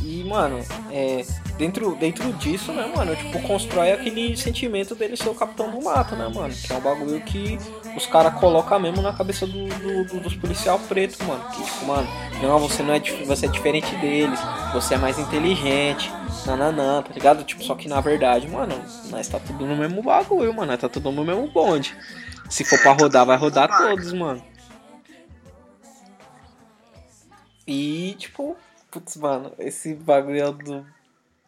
E, mano, é, dentro, dentro disso, né, mano, tipo, constrói aquele sentimento dele ser o capitão do mato, né, mano? Que é um bagulho que os caras colocam mesmo na cabeça do, do- do- dos policial preto, mano. Que, tipo, mano, não, você não é, você é diferente deles, você é mais inteligente, nananã, tá ligado? Tipo, só que na verdade, mano, nós tá tudo no mesmo bagulho, mano, nós tá tudo no mesmo bonde. Se for pra rodar, vai rodar todos, mano. E, tipo, putz, mano, esse bagulho do.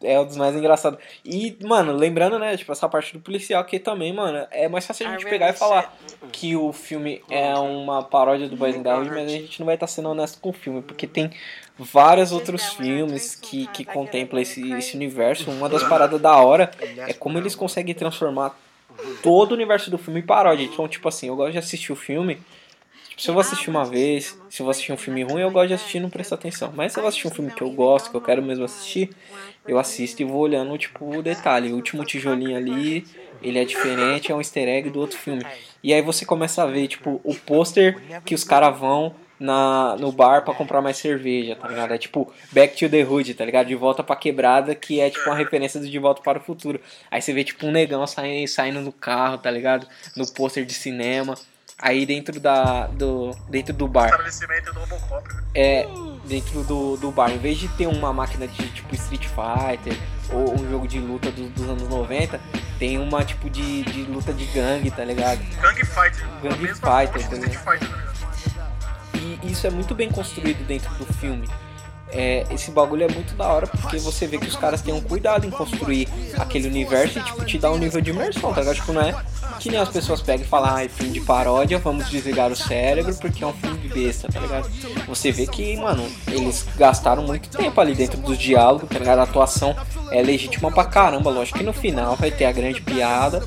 É um dos mais engraçados. E, mano, lembrando, né, tipo, essa parte do policial que também, mano, é mais fácil a gente pegar e falar que o filme é uma paródia do Boys in the Hood, mas a gente não vai estar sendo honesto com o filme, porque tem vários outros filmes que, que contemplam esse, esse universo. Uma das paradas da hora é como eles conseguem transformar todo o universo do filme em paródia. Então, tipo assim, eu gosto de assistir o filme. Se eu vou assistir uma vez, se eu vou assistir um filme ruim, eu gosto de assistir e não prestar atenção. Mas se eu vou assistir um filme que eu gosto, que eu quero mesmo assistir, eu assisto e vou olhando, tipo, o detalhe. O último tijolinho ali, ele é diferente, é um easter egg do outro filme. E aí você começa a ver, tipo, o pôster que os caras vão na, no bar pra comprar mais cerveja, tá ligado? É tipo Back to the Hood, tá ligado? De volta pra quebrada, que é tipo uma referência do De Volta para o Futuro. Aí você vê tipo um negão saindo, saindo no carro, tá ligado? No pôster de cinema. Aí dentro da. Do, dentro do bar. Estabelecimento do Robocop. né? É. Dentro do, do bar, em vez de ter uma máquina de tipo Street Fighter ou um jogo de luta do- dos anos 90, tem uma tipo de, de luta de gangue, tá ligado? Gang Fighter. Gang Fighter, do tá Street Fighter, tá ligado? E isso é muito bem construído dentro do filme. É, esse bagulho é muito da hora porque você vê que os caras têm um cuidado em construir aquele universo e tipo, te dá um nível de imersão, tá ligado? Tipo, não é que nem as pessoas pegam e falam, ah, é filme de paródia, vamos desligar o cérebro porque é um filme de besta, tá ligado? Você vê que, mano, eles gastaram muito tempo ali dentro dos diálogos, tá ligado? A atuação é legítima pra caramba, lógico que no final vai ter a grande piada,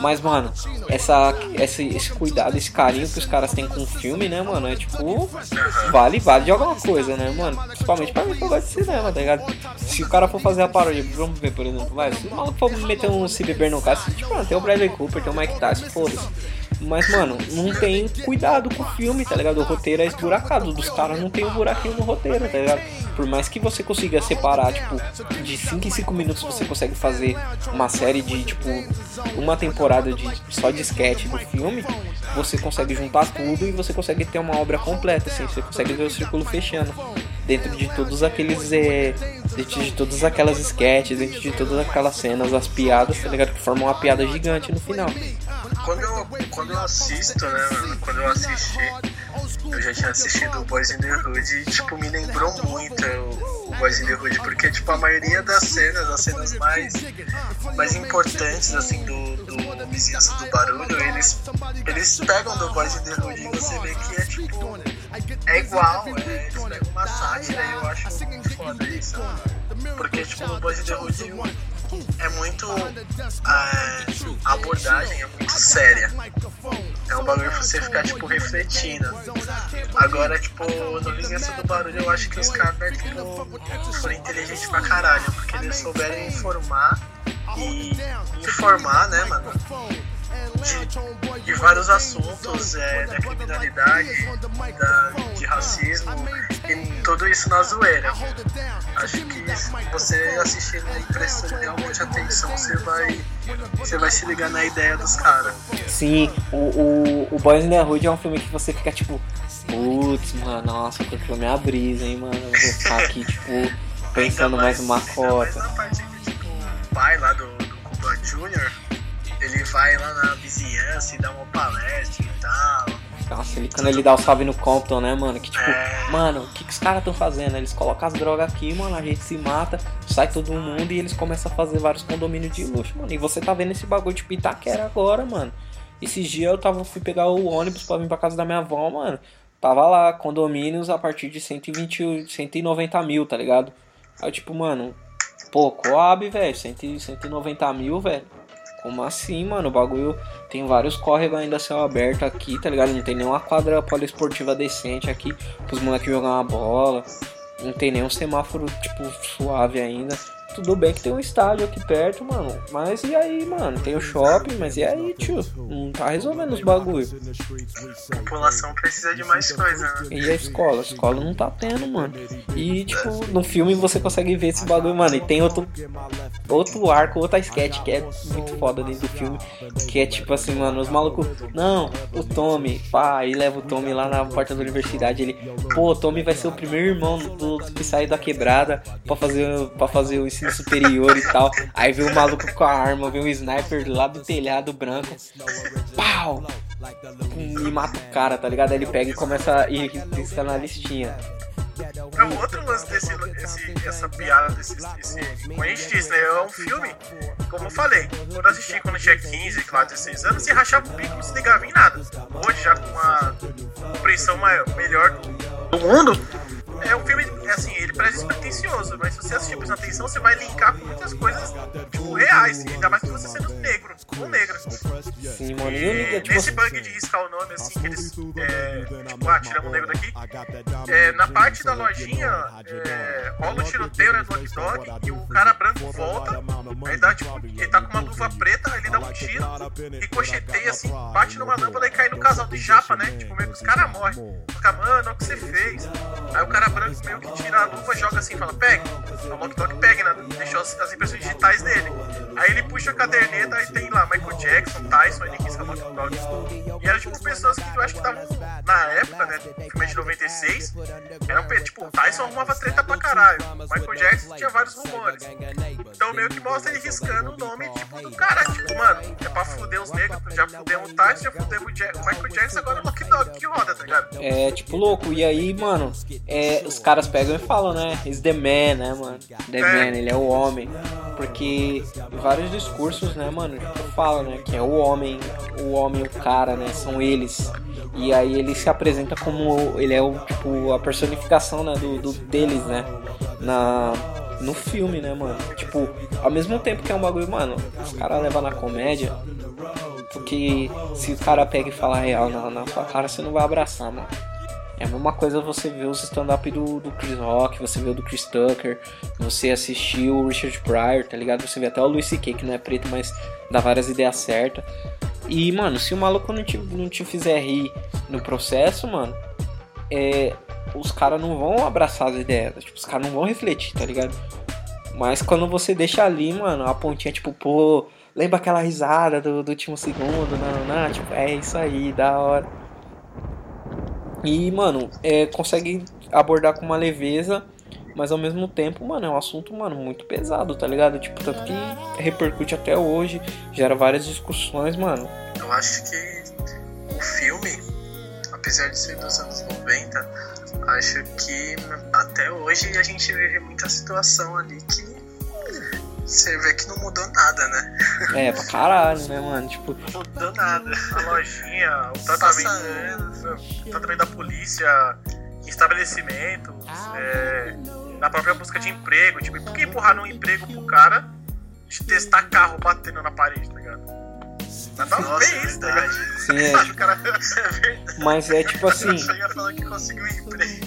mas, mano, essa, esse, esse cuidado, esse carinho que os caras têm com o filme, né, mano, é tipo, vale, vale de alguma coisa, né, mano? Principalmente pra mim eu gosto de cinema, tá ligado? Se o cara for fazer a paródia, vamos ver, por exemplo, vai, se o maluco for meter um Se Beber no Caso, tipo, mano, tem o Bradley Cooper, tem o Mike Tyson, foda-se. Mas, mano, não tem cuidado com o filme, tá ligado? O roteiro é esburacado, dos caras não tem um buraquinho no roteiro, tá ligado? Por mais que você consiga separar, tipo, de 5 em 5 minutos você consegue fazer uma série de, tipo, uma temporada de só de sketch do filme, você consegue juntar tudo e você consegue ter uma obra completa, assim, você consegue ver o círculo fechando. Dentro de todos aqueles. É, dentro de todas aquelas sketches, dentro de todas aquelas cenas, as piadas, tá ligado? Que formam uma piada gigante no final. Quando eu, quando eu assisto, né, mano, quando eu assisti, eu já tinha assistido o Boys in the Hood e, tipo, me lembrou muito o, o Boys in the Hood, porque, tipo, a maioria das cenas, as cenas mais, mais importantes, assim, do, do Vizinhança do Barulho, eles, eles pegam do Boys in the Hood e você vê que é, tipo, é igual, né, eles pegam uma sátira e eu acho muito foda isso, porque, tipo, no in the Hood é muito. é, a abordagem é muito séria. É um bagulho pra você ficar, tipo, refletindo. Agora, tipo, no Vizinhança do Barulho, eu acho que os caras, tipo, foram inteligentes pra caralho, porque eles souberam informar e informar, né, mano? De, de vários assuntos, é, da criminalidade, da, de racismo, e tudo isso na zoeira. Acho que se você assistindo e prestando realmente atenção, você vai, você vai se ligar na ideia dos caras. Sim, o, o, o Boys in the Hood é um filme que você fica tipo, putz, mano, nossa, porque minha brisa, hein, mano. Eu vou ficar aqui, tipo, pensando mais uma mais cota. na parte que, tipo, o pai lá do, do Cuba Jr., vai lá na vizinhança e dá uma palestra e tal. Nossa, ele, quando ele dá o salve no Compton, né, mano? Que tipo, É. mano, o que, que os caras estão fazendo? Eles colocam as drogas aqui, mano, a gente se mata, sai todo mundo e eles começam a fazer vários condomínios de luxo, mano. E você tá vendo esse bagulho de Itaquera agora, mano. Esses dias eu tava, fui pegar o ônibus pra vir pra casa da minha avó, mano. Tava lá, condomínios a partir de 120, 190 mil, tá ligado? Aí eu, tipo, mano, pô, Coab, velho, 100 190 mil, velho. Como assim, mano? O bagulho tem vários córregos ainda céu aberto aqui, tá ligado? Não tem nenhuma quadra poliesportiva decente aqui pros moleques jogar uma bola. Não tem nenhum semáforo, tipo, suave ainda. Tudo bem que tem um estádio aqui perto, mano. Mas e aí, mano? Tem o shopping, mas e aí, tio? Não tá resolvendo os bagulho. A população precisa de mais coisa, né? E a escola? A escola não tá tendo, mano. E, tipo, no filme você consegue ver esse bagulho, mano. E tem outro, outro arco, outra sketch que é muito foda dentro do filme. Que é tipo assim, mano, os malucos. Não, o Tommy, pá, e leva o Tommy lá na porta da universidade. Ele, pô, o Tommy vai ser o primeiro irmão do, que sai da quebrada pra fazer, pra fazer o ensino superior e tal. Aí vem o maluco com a arma, vem um sniper lá do telhado branco. Pau! e mata o cara, tá ligado? Aí ele pega e começa a ir risca na listinha. É o outro lance desse, esse, essa piada, como a gente disse, né? É um filme, como eu falei, quando eu assisti quando eu tinha 15, claro, 16 anos, e rachava o bico, não se ligava em nada. Hoje, já com uma compreensão melhor do mundo, é um filme, é assim, ele parece despretensioso, mas se você assistir prestando atenção, você vai linkar com muitas coisas, tipo, reais, ainda mais que você sendo negro, ou negra. Sim, mano. E E tipo, nesse bug de riscar o nome, assim, que eles, é, tipo, ah, tiramos o negro daqui, é, na parte da lojinha, é, rola o tiroteio, né, do hot dog, e o cara branco volta, aí dá, tipo, ele tá com uma luva preta, ele dá um tiro, ricocheteia, assim, bate numa lâmpada e cai no casal de japa, né, tipo, meio que os caras morrem. Fica, mano, olha o que você fez. Aí o cara branco meio que tira a luva, joga assim, fala, pegue. O Lock Dog pega, né, deixou as, as impressões digitais dele. Aí ele puxa a caderneta, aí tem lá Michael Jackson, Tyson, ele quis Lock Dog. E eram, tipo, pessoas que eu acho que estavam, na época, né, filme de 96, eram, tipo, Tyson arrumava treta pra caralho. Michael Jackson tinha vários rumores. Então meio que mostra ele riscando o nome, tipo, do cara. Tipo, mano, é pra fuder os negros, já fudemos o Tyson, já fudemos o, Ja- o Michael Jackson, agora é Lock Dog que roda, tá ligado? É, tipo, louco. E aí, mano, é, os caras pegam e falam, né? He's the man, né, mano? The É. man, ele é o homem. Porque em vários discursos, né, mano, tipo, fala, né? Que é o homem, o homem, o cara, né? São eles. E aí ele se apresenta como. Ele é o, tipo, a personificação, né? Do, do deles, né? Na. No filme, né, mano? Tipo, ao mesmo tempo que é um bagulho, mano, os caras levam na comédia, porque se o cara pega e fala real na, na sua cara, você não vai abraçar, mano. É a mesma coisa você ver os stand-up do, do Chris Rock, você vê o do Chris Tucker, você assistiu o Richard Pryor, tá ligado? Você vê até o Louis C.K., que não é preto, mas dá várias ideias certas. E, mano, se o maluco não te, não te fizer rir no processo, mano, é, os caras não vão abraçar as ideias, tipo, os caras não vão refletir, tá ligado? Mas quando você deixa ali, mano, a pontinha, tipo, pô, lembra aquela risada do, do último segundo, não, não, tipo, é isso aí, da hora. E, mano, é, consegue abordar com uma leveza, mas ao mesmo tempo, mano, é um assunto, mano, muito pesado, tá ligado? Tipo, tanto que repercute até hoje, gera várias discussões, mano. Eu acho que o filme, apesar de ser dos anos 90, acho que até hoje a gente vive muita situação ali que você vê que não mudou nada, né? É, pra caralho, né, mano? Tipo, Não mudou nada. A lojinha, o tratamento, o tratamento da polícia, em estabelecimentos, é, na própria busca de emprego. Tipo, por que empurrar num emprego pro cara de testar carro batendo na parede, tá ligado? Nada a Nossa, ver é isso, tá verdade. sim, é, cara É mas é tipo assim. Chega falando que conseguiu um emprego.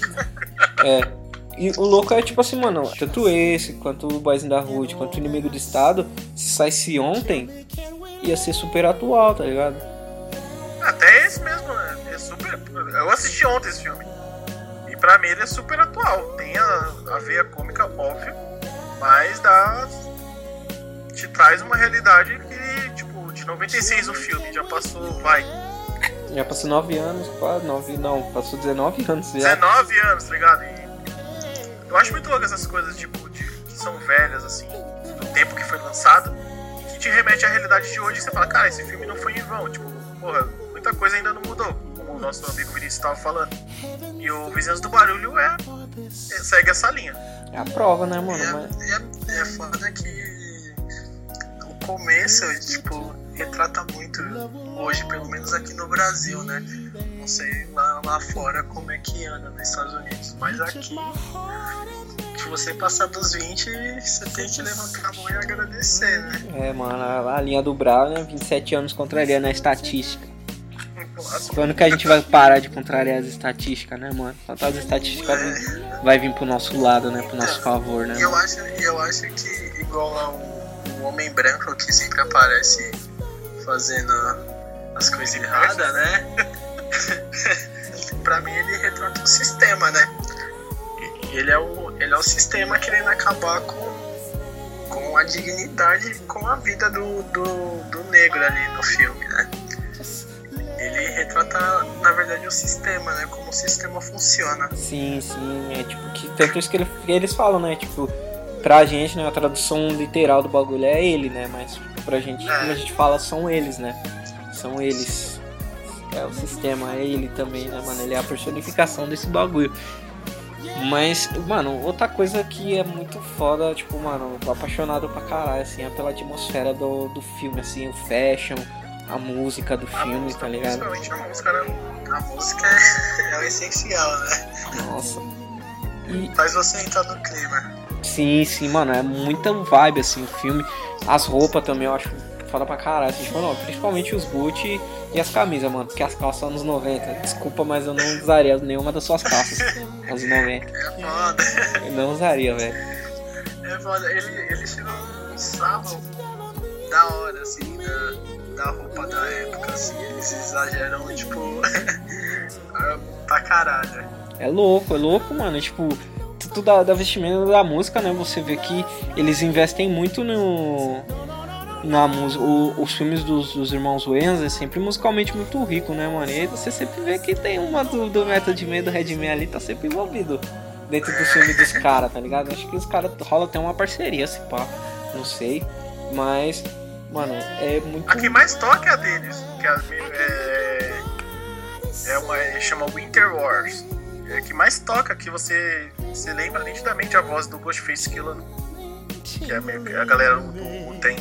É. E o louco é tipo assim, mano, tanto esse, quanto o Boys in the Hood, quanto o Inimigo do Estado, se saísse ontem, ia ser super atual, tá ligado? Até esse mesmo, né? É super. Eu assisti ontem esse filme. E pra mim ele é super atual. Tem a, a veia cômica, óbvio, mas dá. Te traz uma realidade que, tipo, de 96 o filme, já passou, vai, Já passou 9 anos, quase, 9, não, passou 19 anos já. 19 anos, tá ligado? E eu acho muito louco essas coisas, tipo, de, que são velhas, assim, do tempo que foi lançado, e que te remete à realidade de hoje e você fala, cara, esse filme não foi em vão, tipo, porra, muita coisa ainda não mudou, como o nosso amigo Vinícius estava falando. E o Vizinhos do Barulho é, é- segue essa linha. É a prova, né, mano? Mas- é, e é, é foda que o começo, tipo, retrata muito, hoje, pelo menos aqui no Brasil, né? Não sei lá, lá fora como é que anda nos Estados Unidos, mas aqui, se você passar dos 20, você tem que levantar a mão e agradecer, né? É, mano, a, a linha do Brown, né? 27 anos contrariando a estatística. Quando que a gente vai parar de contrariar as estatísticas, né, mano? Quanto as estatísticas vai- vai vir pro nosso lado, né? Pro nosso favor, né? Eu acho, eu acho que, igual o, o Homem Branco que sempre aparece fazendo as coisas erradas, né? pra mim ele retrata o sistema, né? Ele é o, ele é o sistema querendo acabar com, com a dignidade, com a vida do, do, do negro ali no filme, né? Ele retrata, na verdade, o sistema, né? Como o sistema funciona. Sim, sim, é tipo que tanto isso que, ele- que eles falam, né? Tipo, pra gente, né, a tradução literal do bagulho é ele, né? Mas pra gente, É. como a gente fala, são eles, né? São eles. É o sistema, é ele também, né, mano? Ele é a personificação desse bagulho. Mas, mano, outra coisa que é muito foda, tipo, mano, eu tô apaixonado pra caralho, assim, é pela atmosfera do, do filme, assim, o fashion, a música do A filme, música, tá ligado? Principalmente a música, né? A música é, é o essencial, né? Nossa. E, Faz você entrar no clima. sim, sim, mano, é muita vibe, assim, o filme. As roupas também eu acho foda pra caralho, assim, tipo, não, principalmente os boot e as camisas, mano, porque as calças anos 90. Desculpa, mas eu não usaria nenhuma das suas calças anos 90. É foda. Eu não usaria, velho. É foda. Ele, ele tirou um sarro da hora, assim, da, da roupa da época, assim. Eles exageram, tipo, pra caralho. É louco, é louco, mano. Tipo, tudo da, da vestimenta da música, né? Você vê que eles investem muito no. Na música. Os filmes dos, dos irmãos Wayans é sempre musicalmente muito rico, né, mano? E aí você sempre vê que tem uma do, do Method Man, do Redman ali, tá sempre envolvido dentro do filme dos caras, tá ligado? Acho que os caras rola até uma parceria, se pá. Não sei. Mas, mano, é muito. A que mais toca é a deles, que é, é, é uma chama Winter Wars. É a que mais toca, que você, você lembra nitidamente a voz do Ghostface Killer, que é meio que a galera do, do tem.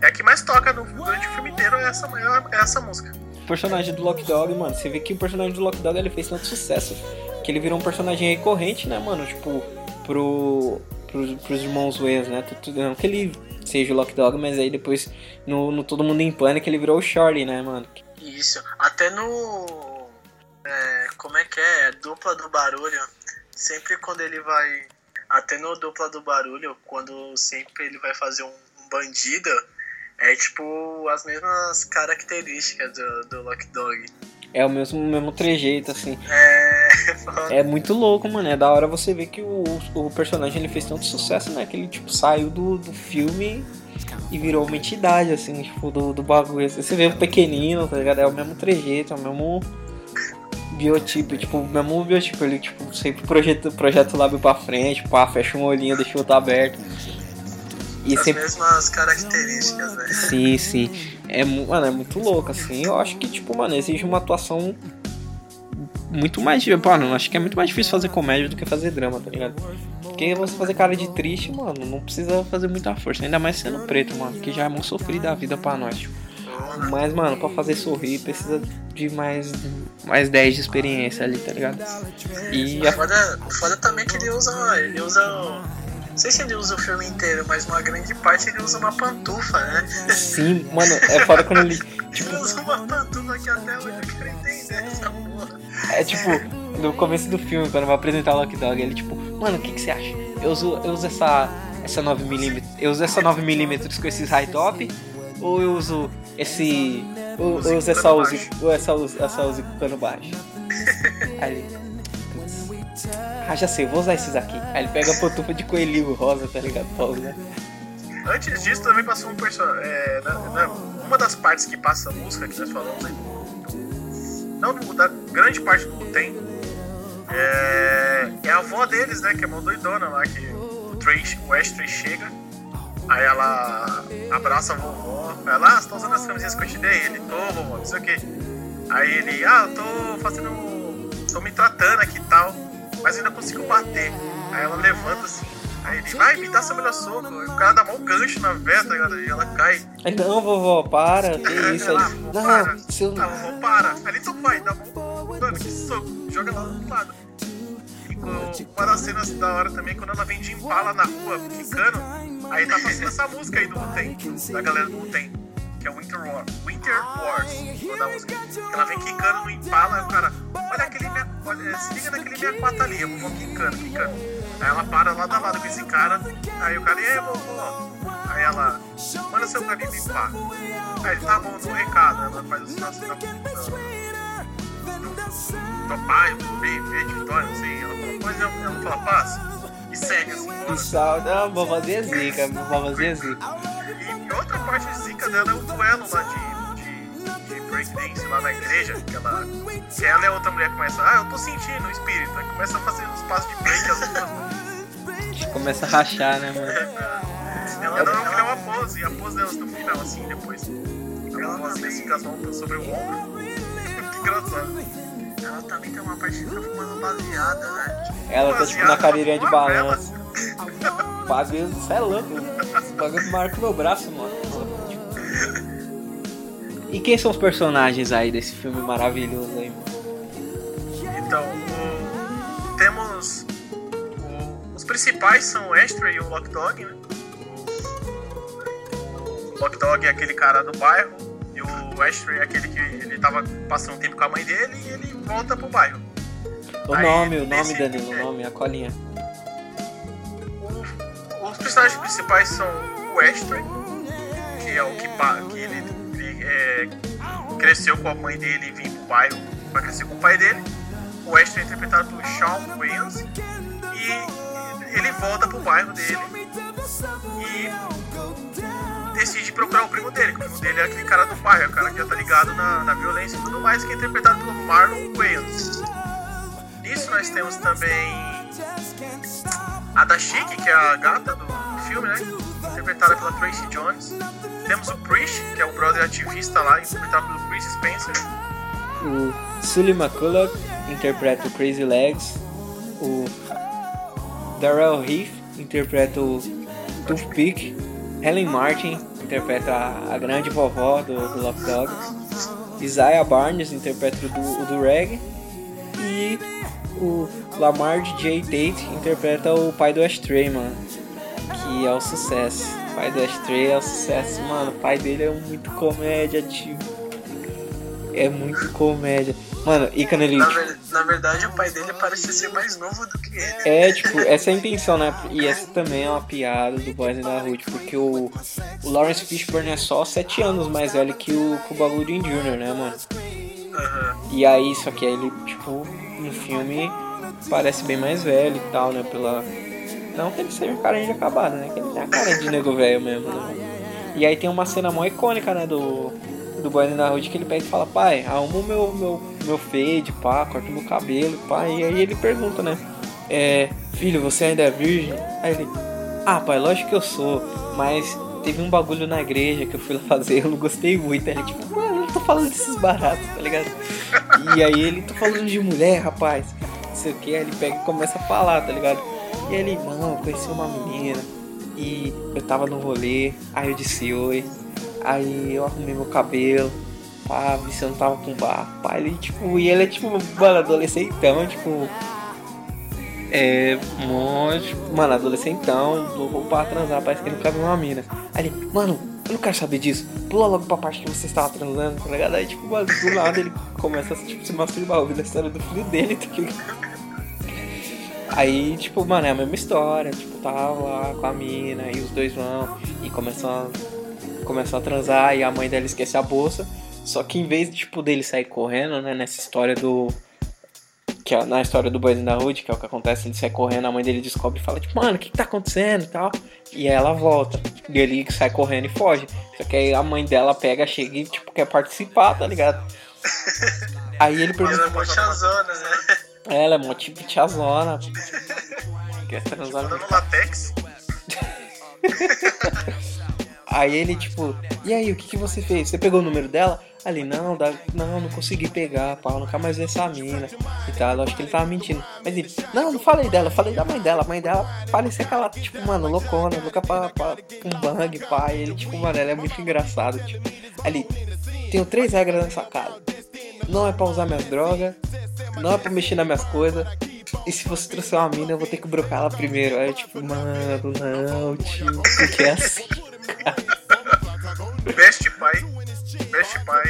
É a que mais toca no, durante o filme inteiro, é essa, é essa música. O personagem do Lock Dog, mano, você vê que o personagem do Lock Dog ele fez tanto sucesso que ele virou um personagem recorrente, né, mano? Tipo, pro, pros, pros irmãos Wayans, né? Não que ele seja o Lock Dog, mas aí depois no, no Todo Mundo em Pânico ele virou o Shorty, né, mano? Isso. Até no. é, como é que é? Dupla do barulho. Sempre quando ele vai. Até no dupla do barulho, quando sempre ele vai fazer um, um bandido, é tipo as mesmas características do, do Lock Dog. É o mesmo, mesmo trejeito, assim. É. É muito louco, mano. É da hora você ver que o, o personagem ele fez tanto sucesso, né? Que ele, tipo, saiu do, do filme e virou uma entidade, assim, tipo, do, do bagulho. Você vê o pequenino, tá ligado? É o mesmo trejeito, é o mesmo biotipo, tipo, o mesmo biotipo. Ele, tipo, sempre projeta, projeta o lábio pra frente, pá, fecha um olhinho, deixa o outro aberto. E As sempre. mesmas características, né? Sim, sim. É, mano, é muito louco, assim. Eu acho que, tipo, mano, exige uma atuação muito mais. Mano, acho que é muito mais difícil fazer comédia do que fazer drama, tá ligado? Porque você fazer cara de triste, mano, não precisa fazer muita força. Ainda mais sendo preto, mano, que já é muito sofrido a vida pra nós, tipo. Mas, mano, pra fazer sorrir precisa de mais, mais 10 de experiência ali, tá ligado? E a Foda, foda também que ele usa. Ele usa. Não sei se ele usa o filme inteiro, mas uma grande parte ele usa uma pantufa, né? Sim, mano, é foda quando ele. Ele usa uma pantufa que até hoje eu quero entender essa porra. É tipo, no começo do filme, quando vai apresentar o Lock Dog, ele tipo, mano, o que, que você acha? Eu uso, eu uso essa, essa 9mm, eu uso essa 9mm com esses high top, ou eu uso esse. Ou eu uso essa Uzi, ou essa Uzi, essa Uzi com cano baixo? "Putz, Ah, já sei, vou usar esses aqui. Aí ele pega a pantufa de coelhinho rosa, tá ligado? Pra usar. Antes disso também passou um personagem. É, uma das partes que passa a música que nós falamos aí. Não do- da grande parte do tem. É, é a avó deles, né? Que é uma doidona lá, que o, Trey, o Ashtray chega. Aí ela abraça a vovó. Ela, ah, você tá usando as camisinhas que eu te dei? Ele, tô, vovó, não sei o que. Aí ele, ah, eu tô fazendo. tô me tratando aqui e tal. Mas ainda consigo bater. Aí ela levanta assim. Aí ele, vai, me dá seu melhor soco. O cara dá um gancho na véia, tá ligado? E ela cai. Aí, não, vovó, para, que isso? Aí, ele, "Vovó, para. não, seu. Ah, vovó, para. Aí ele, então vai, dá mó. Mano, que soco. Joga ela do lado. E com- uma das cenas da hora também, quando ela vem de impala na rua, quicando, aí tá passando essa música aí do Uten, da galera do Uten, que é Winter War. Winter Wars, o nome da música. Ela vem quicando no impala, e o cara, olha aquele minha, olha, se liga naquele minha quatro ali, eu vou quicando, quicando. Aí ela para lado a lado com esse cara, aí o cara, e aí, vovó? Aí ela, manda seu garimpo e pá. Aí ele, tá bom, no recado, ela faz o sinal assim na do pai, do B, B de vitória, não sei. Ela fala, mas ela, ela fala paz e segue assim. Que embora. sal, não, vovozinha zica, vovozinha zica. E, e outra parte zica dela é o duelo lá de, de, de breakdance lá na igreja. Que ela, que ela e a outra mulher começam, ah, eu tô sentindo o espírito. Aí começa a fazer uns passos de break as duas. Começa a rachar, né, mano? Ela dá ela uma pose, e a pose delas no final, assim, depois. Ela pose assim com as mãos sobre o ombro. Muito engraçado. Ela também tem uma parte que fica fumando baseada, né? Ela tá tipo na cadeirinha de balanço. Bagulho, cê é louco. Esse bagulho marca o meu braço, mano. E quem são os personagens aí desse filme maravilhoso aí, mano? Então, o- temos. os principais são o Ashtray e o Lock Dog, né? O Lock Dog é aquele cara do bairro, e o Ashtray é aquele que ele tava passando um tempo com a mãe dele e ele volta pro bairro. O Aí, nome, o nome, nesse- Danilo, o nome, a colinha. Personagens principais são o Ashtray, que é o que, que ele, é, cresceu com a mãe dele e vim pro bairro pra crescer com o pai dele. O Ashtray é interpretado por Shawn Williams e ele volta pro bairro dele e decide procurar o primo dele. O primo dele é aquele cara do bairro, é o cara que já tá ligado na, na violência e tudo mais, que é interpretado pelo Marlon Wayans. Nisso nós temos também a Dashiki, que é a gata do filme, né? Interpretada pela Tracy Jones. Temos o Prish, que é o brother ativista lá, interpretado pelo Chris Spencer. O Sully McCullough interpreta o Crazy Legs. O Darrell Heath interpreta o Toothpick. Helen Martin interpreta a, grande vovó do, do Lock Dog. Isaiah Barnes interpreta o do, o do Reg. E o Lamar J. Tate interpreta o pai do Ashtray, mano. Que é o sucesso. O pai do Ashtray é o sucesso, mano. O pai dele é muito comédia, tio. É muito comédia. Mano, e quando ele. Na, tipo, ver- na verdade, o pai dele parece ser mais novo do que ele. É, tipo, essa é a intenção, né? E essa também é uma piada do Boys the Hood, porque o, o Lawrence Fishburne é só 7 anos mais velho que o, que o Bagulho Jr., né, mano? Aham. E aí, só que aí ele, tipo, no filme parece bem mais velho e tal, né? Pela. Não que ele seja um cara de acabado, né? Que ele tem a cara de nego velho mesmo, né? E aí tem uma cena mó icônica, né? Do, do in the Hood que ele pega e fala: Pai, arruma o meu, meu, meu fade, pá, corta meu cabelo, pá. E aí ele pergunta, né? É, filho, você ainda é virgem? Aí ele: Ah, pai, lógico que eu sou, mas teve um bagulho na igreja que eu fui lá fazer, eu não gostei muito. Ele, tipo, mano, eu tô falando desses baratos, tá ligado? E aí ele, tô falando de mulher, rapaz. Não sei o que, aí ele pega e começa a falar, tá ligado? E ele, não, eu conheci uma menina e eu tava no rolê, aí eu disse oi, aí eu arrumei meu cabelo, pá, vi se eu não tava com bar, pá, ele tipo, e ele é tipo, mano, adolescentão, tipo. É, mó, tipo, mano, adolescentão, louco pra transar, parece que ele nunca viu uma mina. Aí ele, mano, eu não quero saber disso, pula logo pra parte que você estava transando, tá ligado? Aí, tipo, mano, do nada ele começa a tipo, se masturbar ouvindo a história do filho dele, tá ligado? Aí, tipo, mano, é a mesma história, tipo, tava lá com a mina, e os dois vão, e começam a, começam a transar, e a mãe dela esquece a bolsa, só que em vez, tipo, dele sair correndo, né, nessa história do... Que é na história do Boys in the Hood, que é o que acontece, ele sai correndo, a mãe dele descobre e fala, tipo, mano, o que, que tá acontecendo e tal. E aí ela volta. E ele sai correndo e foge. Só que aí a mãe dela pega, chega e, tipo, quer participar, tá ligado? Aí ele Ela é pergunta. mó tiazona, né? Ela é mó tipo tiazona. Quer transar Toda no latex. Aí ele, tipo, e aí, o que, que você fez? Você pegou o número dela? Ali, não, dá, não, não consegui pegar, pá, eu nunca mais vi essa mina e tal. Eu acho que ele tava mentindo. Mas ele, não, não falei dela, falei da mãe dela. A mãe dela parecia aquela, tipo, mano, loucona, louca pra, pra um bang. E ele, tipo, mano, ela é muito engraçado, tipo. Ali, tenho três regras nessa casa. Não é pra usar minhas drogas, não é pra mexer nas minhas coisas. E se você trouxer uma mina, eu vou ter que brocar ela primeiro. Aí eu, tipo, mano, não, tio, porque é assim. Best pai. Best pai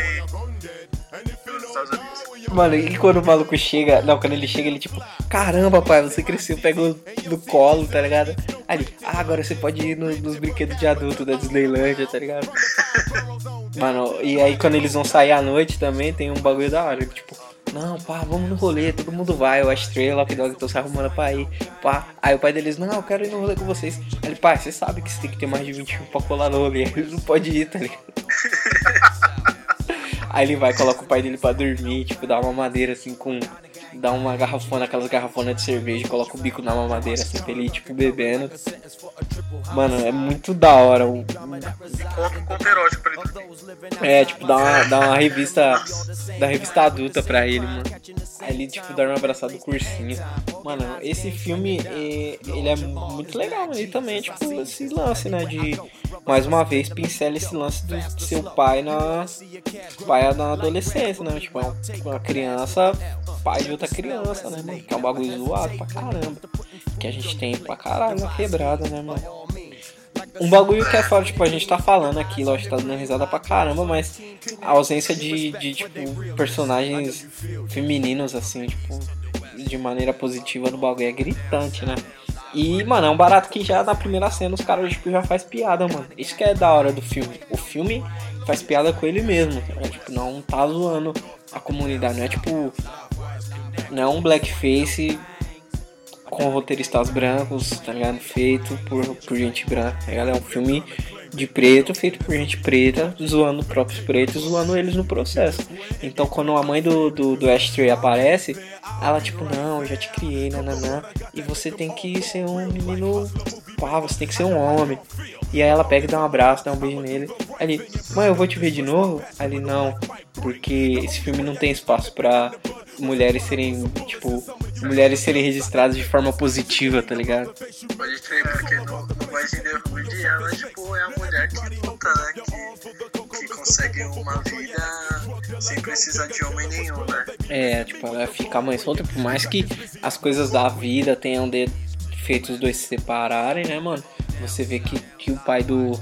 dos Estados Unidos. Mano, e quando o maluco chega. Não, quando ele chega, ele tipo, caramba, pai, você cresceu, pegou no colo, tá ligado? Aí, ele, ah, agora você pode ir no- nos brinquedos de adulto da Disneylândia, tá ligado? Mano, e aí quando eles vão sair à noite também, tem um bagulho da hora, tipo, não, pá, vamos no rolê, todo mundo vai, eu Astray, Lock Dog, tô se arrumando pra ir, pá. Aí o pai deles, não, eu quero ir no rolê com vocês. Aí ele, pai, você sabe que você tem que ter mais de 21 pra colar no rolê, ele não pode ir, tá ligado? Aí ele vai, coloca o pai dele pra dormir, tipo, dá uma madeira assim com. Dá uma garrafona, aquelas garrafonas de cerveja, coloca o bico na mamadeira assim pra ele ir, tipo, bebendo. Mano, é muito da hora. Coloca um conto erótico pra ele. É, tipo, dá uma, dá uma revista. Da revista adulta pra ele, mano. Aí ele, tipo, dá uma abraçada do cursinho. Mano, esse filme, é, ele é muito legal. Ele também, tipo, esse lance, né? De, mais uma vez, pincela esse lance do seu pai na... Pai na adolescência, né? Tipo, é um- uma criança, pai de outra criança, né, mano? Que é um bagulho zoado pra caramba. Que a gente tem pra caralho na quebrada, né, mano? Um bagulho que é fora, tipo, a gente tá falando aqui, lógico, tá dando risada pra caramba, mas a ausência de, de tipo, personagens femininos, assim, tipo, de maneira positiva no bagulho é gritante, né? E, mano, é um barato que já na primeira cena os caras, tipo, já faz piada, mano. Isso que é da hora do filme. O filme faz piada com ele mesmo, tá? Tipo, não tá zoando a comunidade, não é tipo. Não é um blackface com roteiristas brancos, tá ligado? Feito por, por gente branca, tá ligado? É um filme de preto, feito por gente preta, zoando próprios pretos, zoando eles no processo. Então quando a mãe do, do, do Ashtray aparece, ela tipo, não, eu já te criei, nananã, e você tem que ser um menino, pá, você tem que ser um homem. E aí ela pega e dá um abraço, dá um beijo nele. Ele, mãe, eu vou te ver de novo? Ele, não, porque esse filme não tem espaço pra mulheres serem, tipo, mulheres serem registradas de forma positiva, tá ligado? Pode crer, porque no, no Boys in the Hood ela, tipo, é a mulher que luta, né? Que, que consegue uma vida sem precisar de homem nenhum, né? É, tipo, ela fica mãe solta, por mais que as coisas da vida tenham de, feito os dois se separarem, né, mano? Você vê que, que o pai do.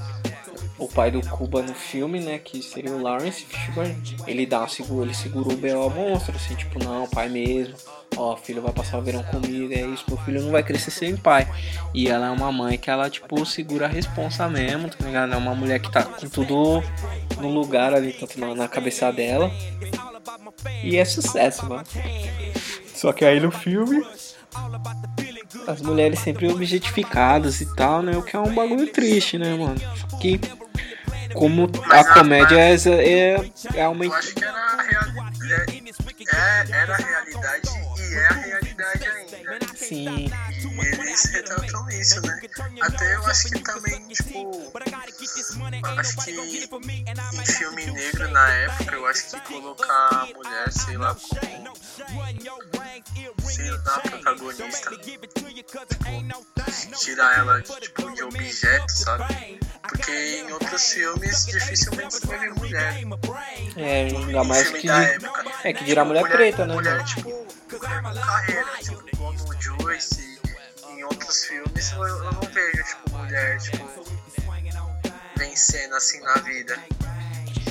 O pai do Cuba no filme, né? Que seria o Lawrence Fishburne, ele dá seguro, ele segurou o B.O. monstro, assim, tipo, não, pai mesmo. Ó, filho vai passar o verão comigo, é isso, meu filho não vai crescer sem pai. E ela é uma mãe que ela, tipo, segura a responsa mesmo, tá ligado? É uma mulher que tá com tudo no lugar ali, tanto na, na cabeça dela. E é sucesso, mano. Só que aí no filme as mulheres sempre objetificadas e tal, né? O que é um bagulho triste, né, mano? Que como a comédia é, é, é uma. Eu acho que era a realidade. É, era a realidade é a realidade ainda. Sim, E eles retratam isso, né? Até eu acho que também, tipo. Acho que em filme negro na época, eu acho que colocar a mulher, sei lá, como. Sei lá, protagonista. Tipo, tirar ela tipo, de objeto, sabe? Porque em outros filmes dificilmente você vai ver mulher. é, ainda mais que. É que virar mulher preta, né, Mulher, tipo, mulher com carreira, tipo, como o Joyce. Em outros filmes eu, eu não vejo, tipo, mulher, tipo, vencendo assim na vida.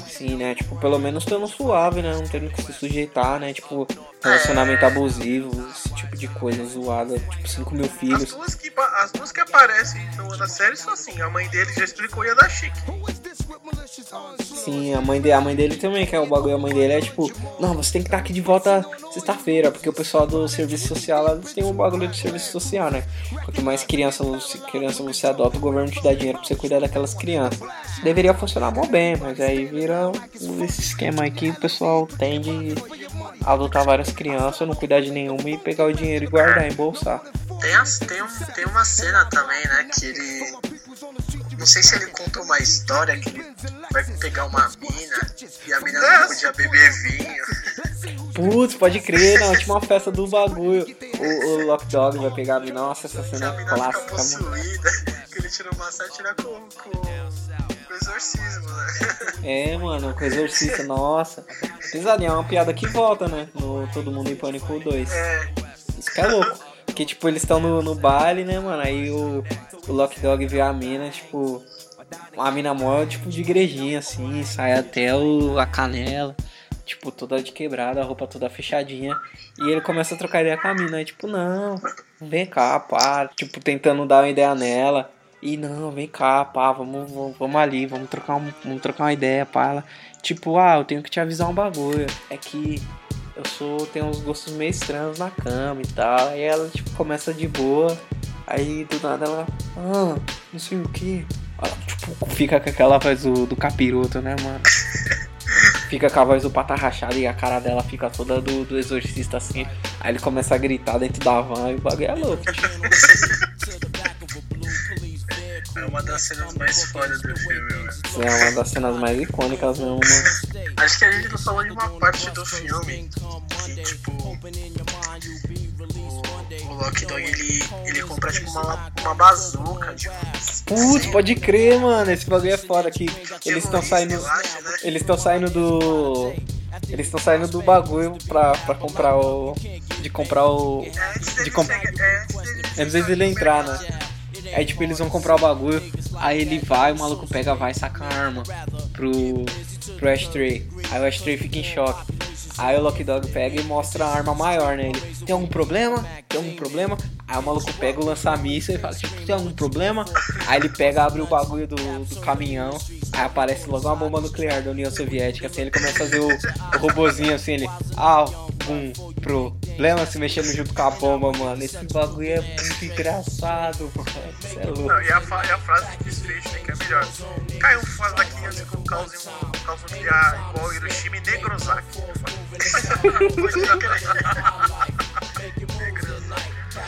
Sim, né? Tipo, pelo menos tendo suave, né? Não tendo que se sujeitar, né? Tipo, relacionamento abusivo, esse tipo de coisa zoada. Tipo, 5 mil As filhos. duas, que, as duas que aparecem no- na série são assim. A mãe dele já explicou e a da Chique. Sim, a mãe, de, a mãe dele também, que é o bagulho. A mãe dele é tipo, não, você tem que estar aqui de volta sexta-feira, porque o pessoal do serviço social, têm um bagulho de serviço social, né? Quanto mais criança, criança você adota, o governo te dá dinheiro pra você cuidar daquelas crianças. Deveria funcionar mó bem, mas aí vira esse esquema aí que o pessoal tende a adotar várias crianças, não cuidar de nenhuma e pegar o dinheiro e guardar, embolsar. Tem, tem, um, tem uma cena também, né, que ele. Não sei se ele conta uma história que ele vai pegar uma mina e a mina não podia beber vinho. Putz, pode crer, na última festa do bagulho. O, o Lock Dog vai pegar a mina. Nossa, essa cena é fica clássica, possuída, que ele tira uma sátira com, com, com exorcismo, né? É, mano, com exorcista, nossa. Pesadinha, é uma piada que volta, né? No Todo Mundo em Pânico 2. É, Isso que é louco. Porque, tipo, eles estão no, no baile, né, mano? Aí o, o Lock Dog vê a mina, tipo. Uma mina mó, tipo, de igrejinha, assim, sai até o, a canela. Tipo, toda de quebrada, a roupa toda fechadinha. E ele começa a trocar ideia com a mina. Aí, tipo, não, vem cá, pá. Tipo, tentando dar uma ideia nela. E não, vem cá, pá, vamos, vamos, vamos ali, vamos trocar, um, vamos trocar uma ideia, pá. Ela, tipo, ah, eu tenho que te avisar um bagulho. É que eu sou. tenho uns gostos meio estranhos na cama e tal. Aí ela, tipo, começa de boa. Aí do nada ela. Ah, não sei o que. Ela, tipo, fica com aquela voz do, do capiroto, né, mano? Fica com a voz do pata rachada e a cara dela fica toda do, do exorcista assim. Aí ele começa a gritar dentro da van e o bagulho é louco. é uma das cenas mais fodas do filme, mano. É uma das cenas mais icônicas mesmo, mano. Acho que a gente tá falando de uma parte do filme que, tipo, o, o Lock Dog ele, ele compra tipo uma, uma bazuca, tipo. Putz, pode crer, mano. Esse bagulho é foda aqui. Eles estão saindo. Né? Eles estão saindo do. Eles estão saindo do bagulho pra, pra comprar o. De comprar o. É De comp... é dele Antes dele entrar, né? Aí tipo, eles vão comprar o bagulho, aí ele vai, o maluco pega, vai saca a arma pro, pro Ashtray. Aí o Ashtray fica em choque. Aí o Lock Dog pega e mostra a arma maior nele. Tem algum problema? Tem algum problema? Aí o maluco pega o lança-míssil e fala, tipo, tem algum problema? Aí ele pega, abre o bagulho do, do caminhão, aí aparece logo uma bomba nuclear da União Soviética, assim, ele começa a fazer o, o robozinho assim, ele, algum problema se mexendo junto com a bomba, mano. Esse bagulho é muito engraçado, mano. Você é louco. Não, e a, e a frase de desfecho, né, que é melhor. Caiu fora daqui antes que eu cause um caos nuclear igual Hiroshima e Negrosaki.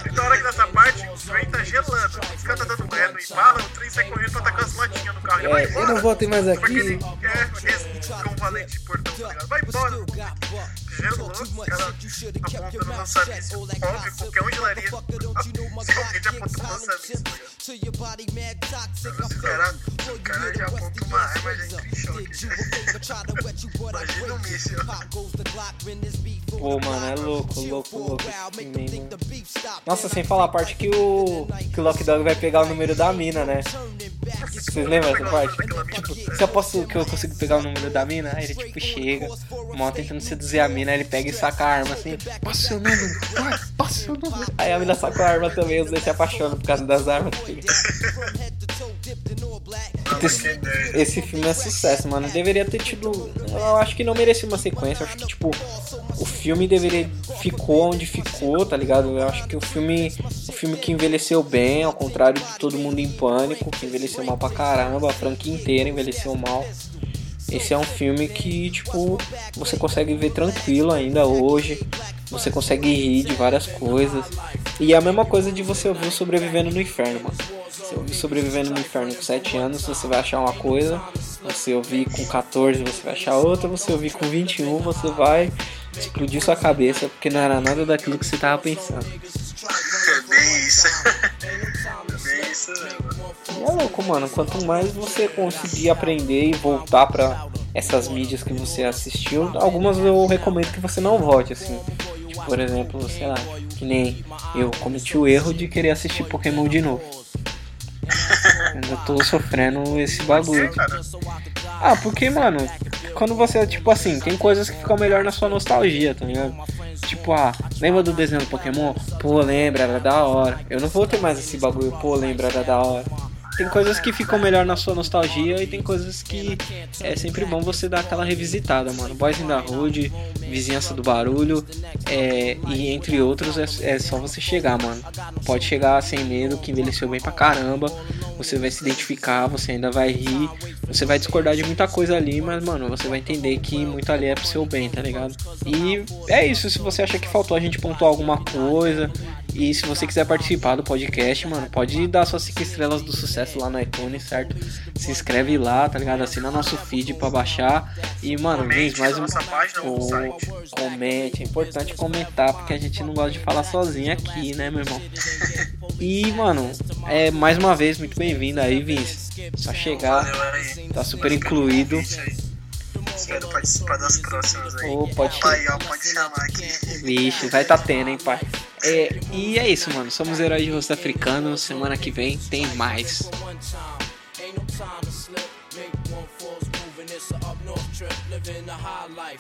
Então, a hora que nessa parte, o trem tá gelando. Os caras tá dando reno e bala, o trem sai correndo pra tacar as latinhas no carro. Ele vai É, eu embora. não volto mais aqui. aquele, é, aquele cão valente portão, tá ligado? Vai embora. Gelo louco, os caras apontando o lança-míssil. Óbvio, qualquer um gelaria. Se alguém já apontou o lança-míssil, tá ligado? O cara, o cara já aponta uma arma e já entra em choque. Imagina um míssil. Pô, mano, é louco, louco, louco. filme. Nossa, sem falar a parte que o, que o Lock Dog vai pegar o número da mina, né? Vocês lembram dessa parte? Tipo, se eu posso que eu consigo pegar o número da mina, aí ele tipo chega, mal tentando seduzir a mina, aí ele pega e saca a arma assim, passa o seu vai. Aí a mina saca a arma também, os dois se apaixonam por causa das armas. Esse, esse filme é sucesso, mano. Deveria ter tido. Eu acho que não merecia uma sequência. Eu acho que, tipo, o filme deveria. Ficou onde ficou, tá ligado? Eu acho que o filme. O filme que envelheceu bem, ao contrário de todo mundo em pânico, que envelheceu mal pra caramba, a franquia inteira envelheceu mal. Esse é um filme que, tipo, você consegue ver tranquilo ainda hoje. Você consegue rir de várias coisas. E é a mesma coisa de você ouvir Sobrevivendo no Inferno, mano. Ouvir Sobrevivendo no Inferno com 7 anos, você vai achar uma coisa. Você ouvir com 14, você vai achar outra. Você ouvir com 21, você vai explodir sua cabeça, porque não era nada daquilo que você tava pensando. É bem isso. É. E é louco, mano. Quanto mais você conseguir aprender e voltar pra essas mídias que você assistiu, algumas eu recomendo que você não volte, assim. Tipo, por exemplo, sei lá, que nem eu cometi o erro de querer assistir Pokémon de novo. Eu tô sofrendo esse bagulho. Sim, cara. Ah, porque, mano, quando você, tipo assim, tem coisas que ficam melhor na sua nostalgia, tá ligado? Tipo, ah, lembra do desenho do Pokémon? Pô, lembra, era da hora. Eu não vou ter mais esse bagulho, pô, lembra, era da hora. Tem coisas que ficam melhor na sua nostalgia e tem coisas que é sempre bom você dar aquela revisitada, mano. Boys in the Hood, Vizinhança do Barulho, é, e entre outros, é, é só você chegar, mano. Pode chegar sem medo, que envelheceu bem pra caramba. Você vai se identificar, você ainda vai rir. Você vai discordar de muita coisa ali, mas, mano, você vai entender que muito ali é pro seu bem, tá ligado? E é isso, se você acha que faltou a gente pontuar alguma coisa. E se você quiser participar do podcast, mano, pode dar suas 5 estrelas do sucesso lá no iTunes, certo? Se inscreve lá, tá ligado? Assina nosso feed pra baixar. E, mano, Comente mais um. Ô, site. comente, é importante comentar, porque a gente não gosta de falar sozinho aqui, né, meu irmão? E, mano, é mais uma vez muito bem-vindo aí, Vince. Só chegar, tá super incluído. Espero participar das próximas aí. Ô, pode Pai, ó, pode chamar aqui. Vixe, vai tá tendo, hein, pai? É, e é isso, mano. Somos heróis de rosto africano. Semana que vem tem mais. I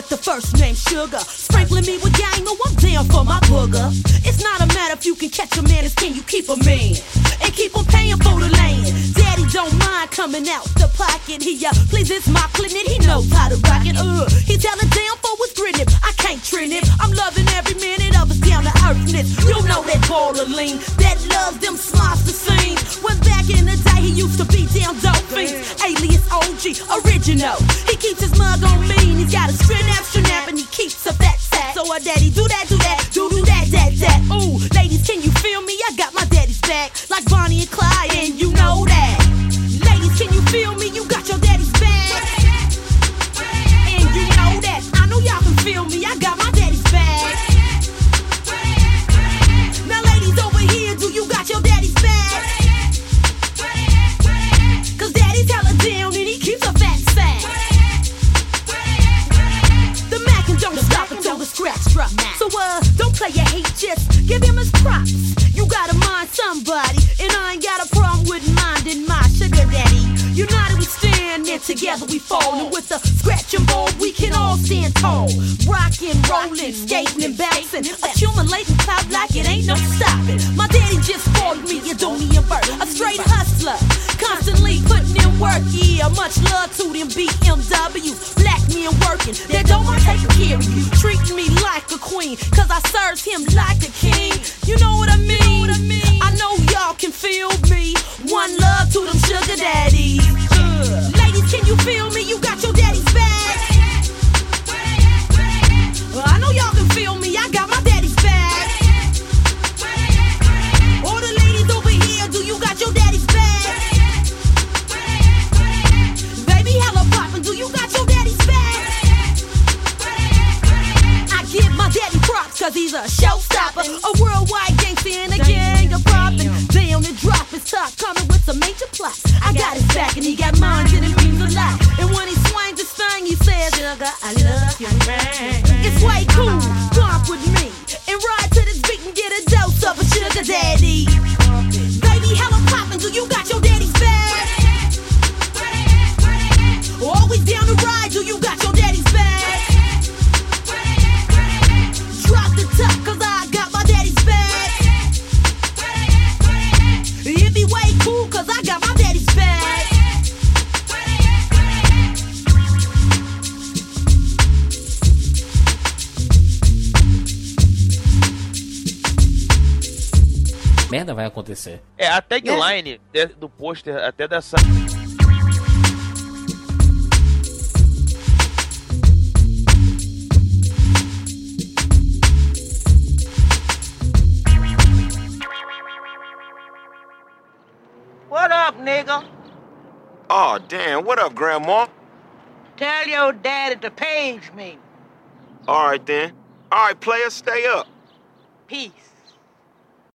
with the first name Sugar. Sprinkling me with gang, oh, I'm down for my booger. It's not a matter if you can catch a man, it's can you keep a man? And keep on paying for the land. Don't mind coming out the pocket. He uh, please it's my clinic, he knows how to rock it. Uh, he telling down for what's grinning. I can't trend it. I'm loving every minute of his down to earthness. You know that baller lean, that loves them smiles to sing. When back in the day he used to be down dope. Alias OG, original. He keeps his mug on lean. He's got a strap, strap, and he keeps a fat sack. So a daddy do that, do that, do do that, that, that. Ooh, ladies, can you feel me? I got my daddy's back like Bonnie and Clyde, and you know that. Feel me. I got my daddy's back. Now, ladies over here, do you got your daddy's back? Cause daddy's hella down and he keeps a fat sack. The Mac and don't stop until the scratch drop. So uh, don't play your hate, just give him his props. You gotta mind somebody, and I ain't together we fall. And with the scratch and ball, we can all stand tall. Rockin', rollin', skating and bouncing, accumulating clout like it ain't no stopping. My daddy just called me a Donnie and a straight hustler, constantly putting in work. Yeah, much love to them BMWs, black men working. They don't want taking care of you, treating me like a queen, cause I served him like a king. You know what I mean? I know y'all can feel me. One love to them sugar daddies. Ladies, can you feel me? You got your daddy's back. I know y'all can feel me. I got my daddy's back. All the ladies over here, do you got your daddy's back? Baby, hella poppin', do you got your daddy's back? I give my daddy props cause he's a showstopper. A worldwide gangster and a gang of poppin'. And drop his top, coming with some major plots. I got his back and he got mine and it means a lot. And when he swings his thing, he says, Sugar, I love you, man. It's way cool, bump with me. And ride to this beat and get a dose of a sugar daddy. Merda vai acontecer. É, a tagline de- do pôster até dessa. What up, nigga? Oh, damn. What up, Grandma? Tell your daddy to page me. All right, then. All right, player, stay up. Peace.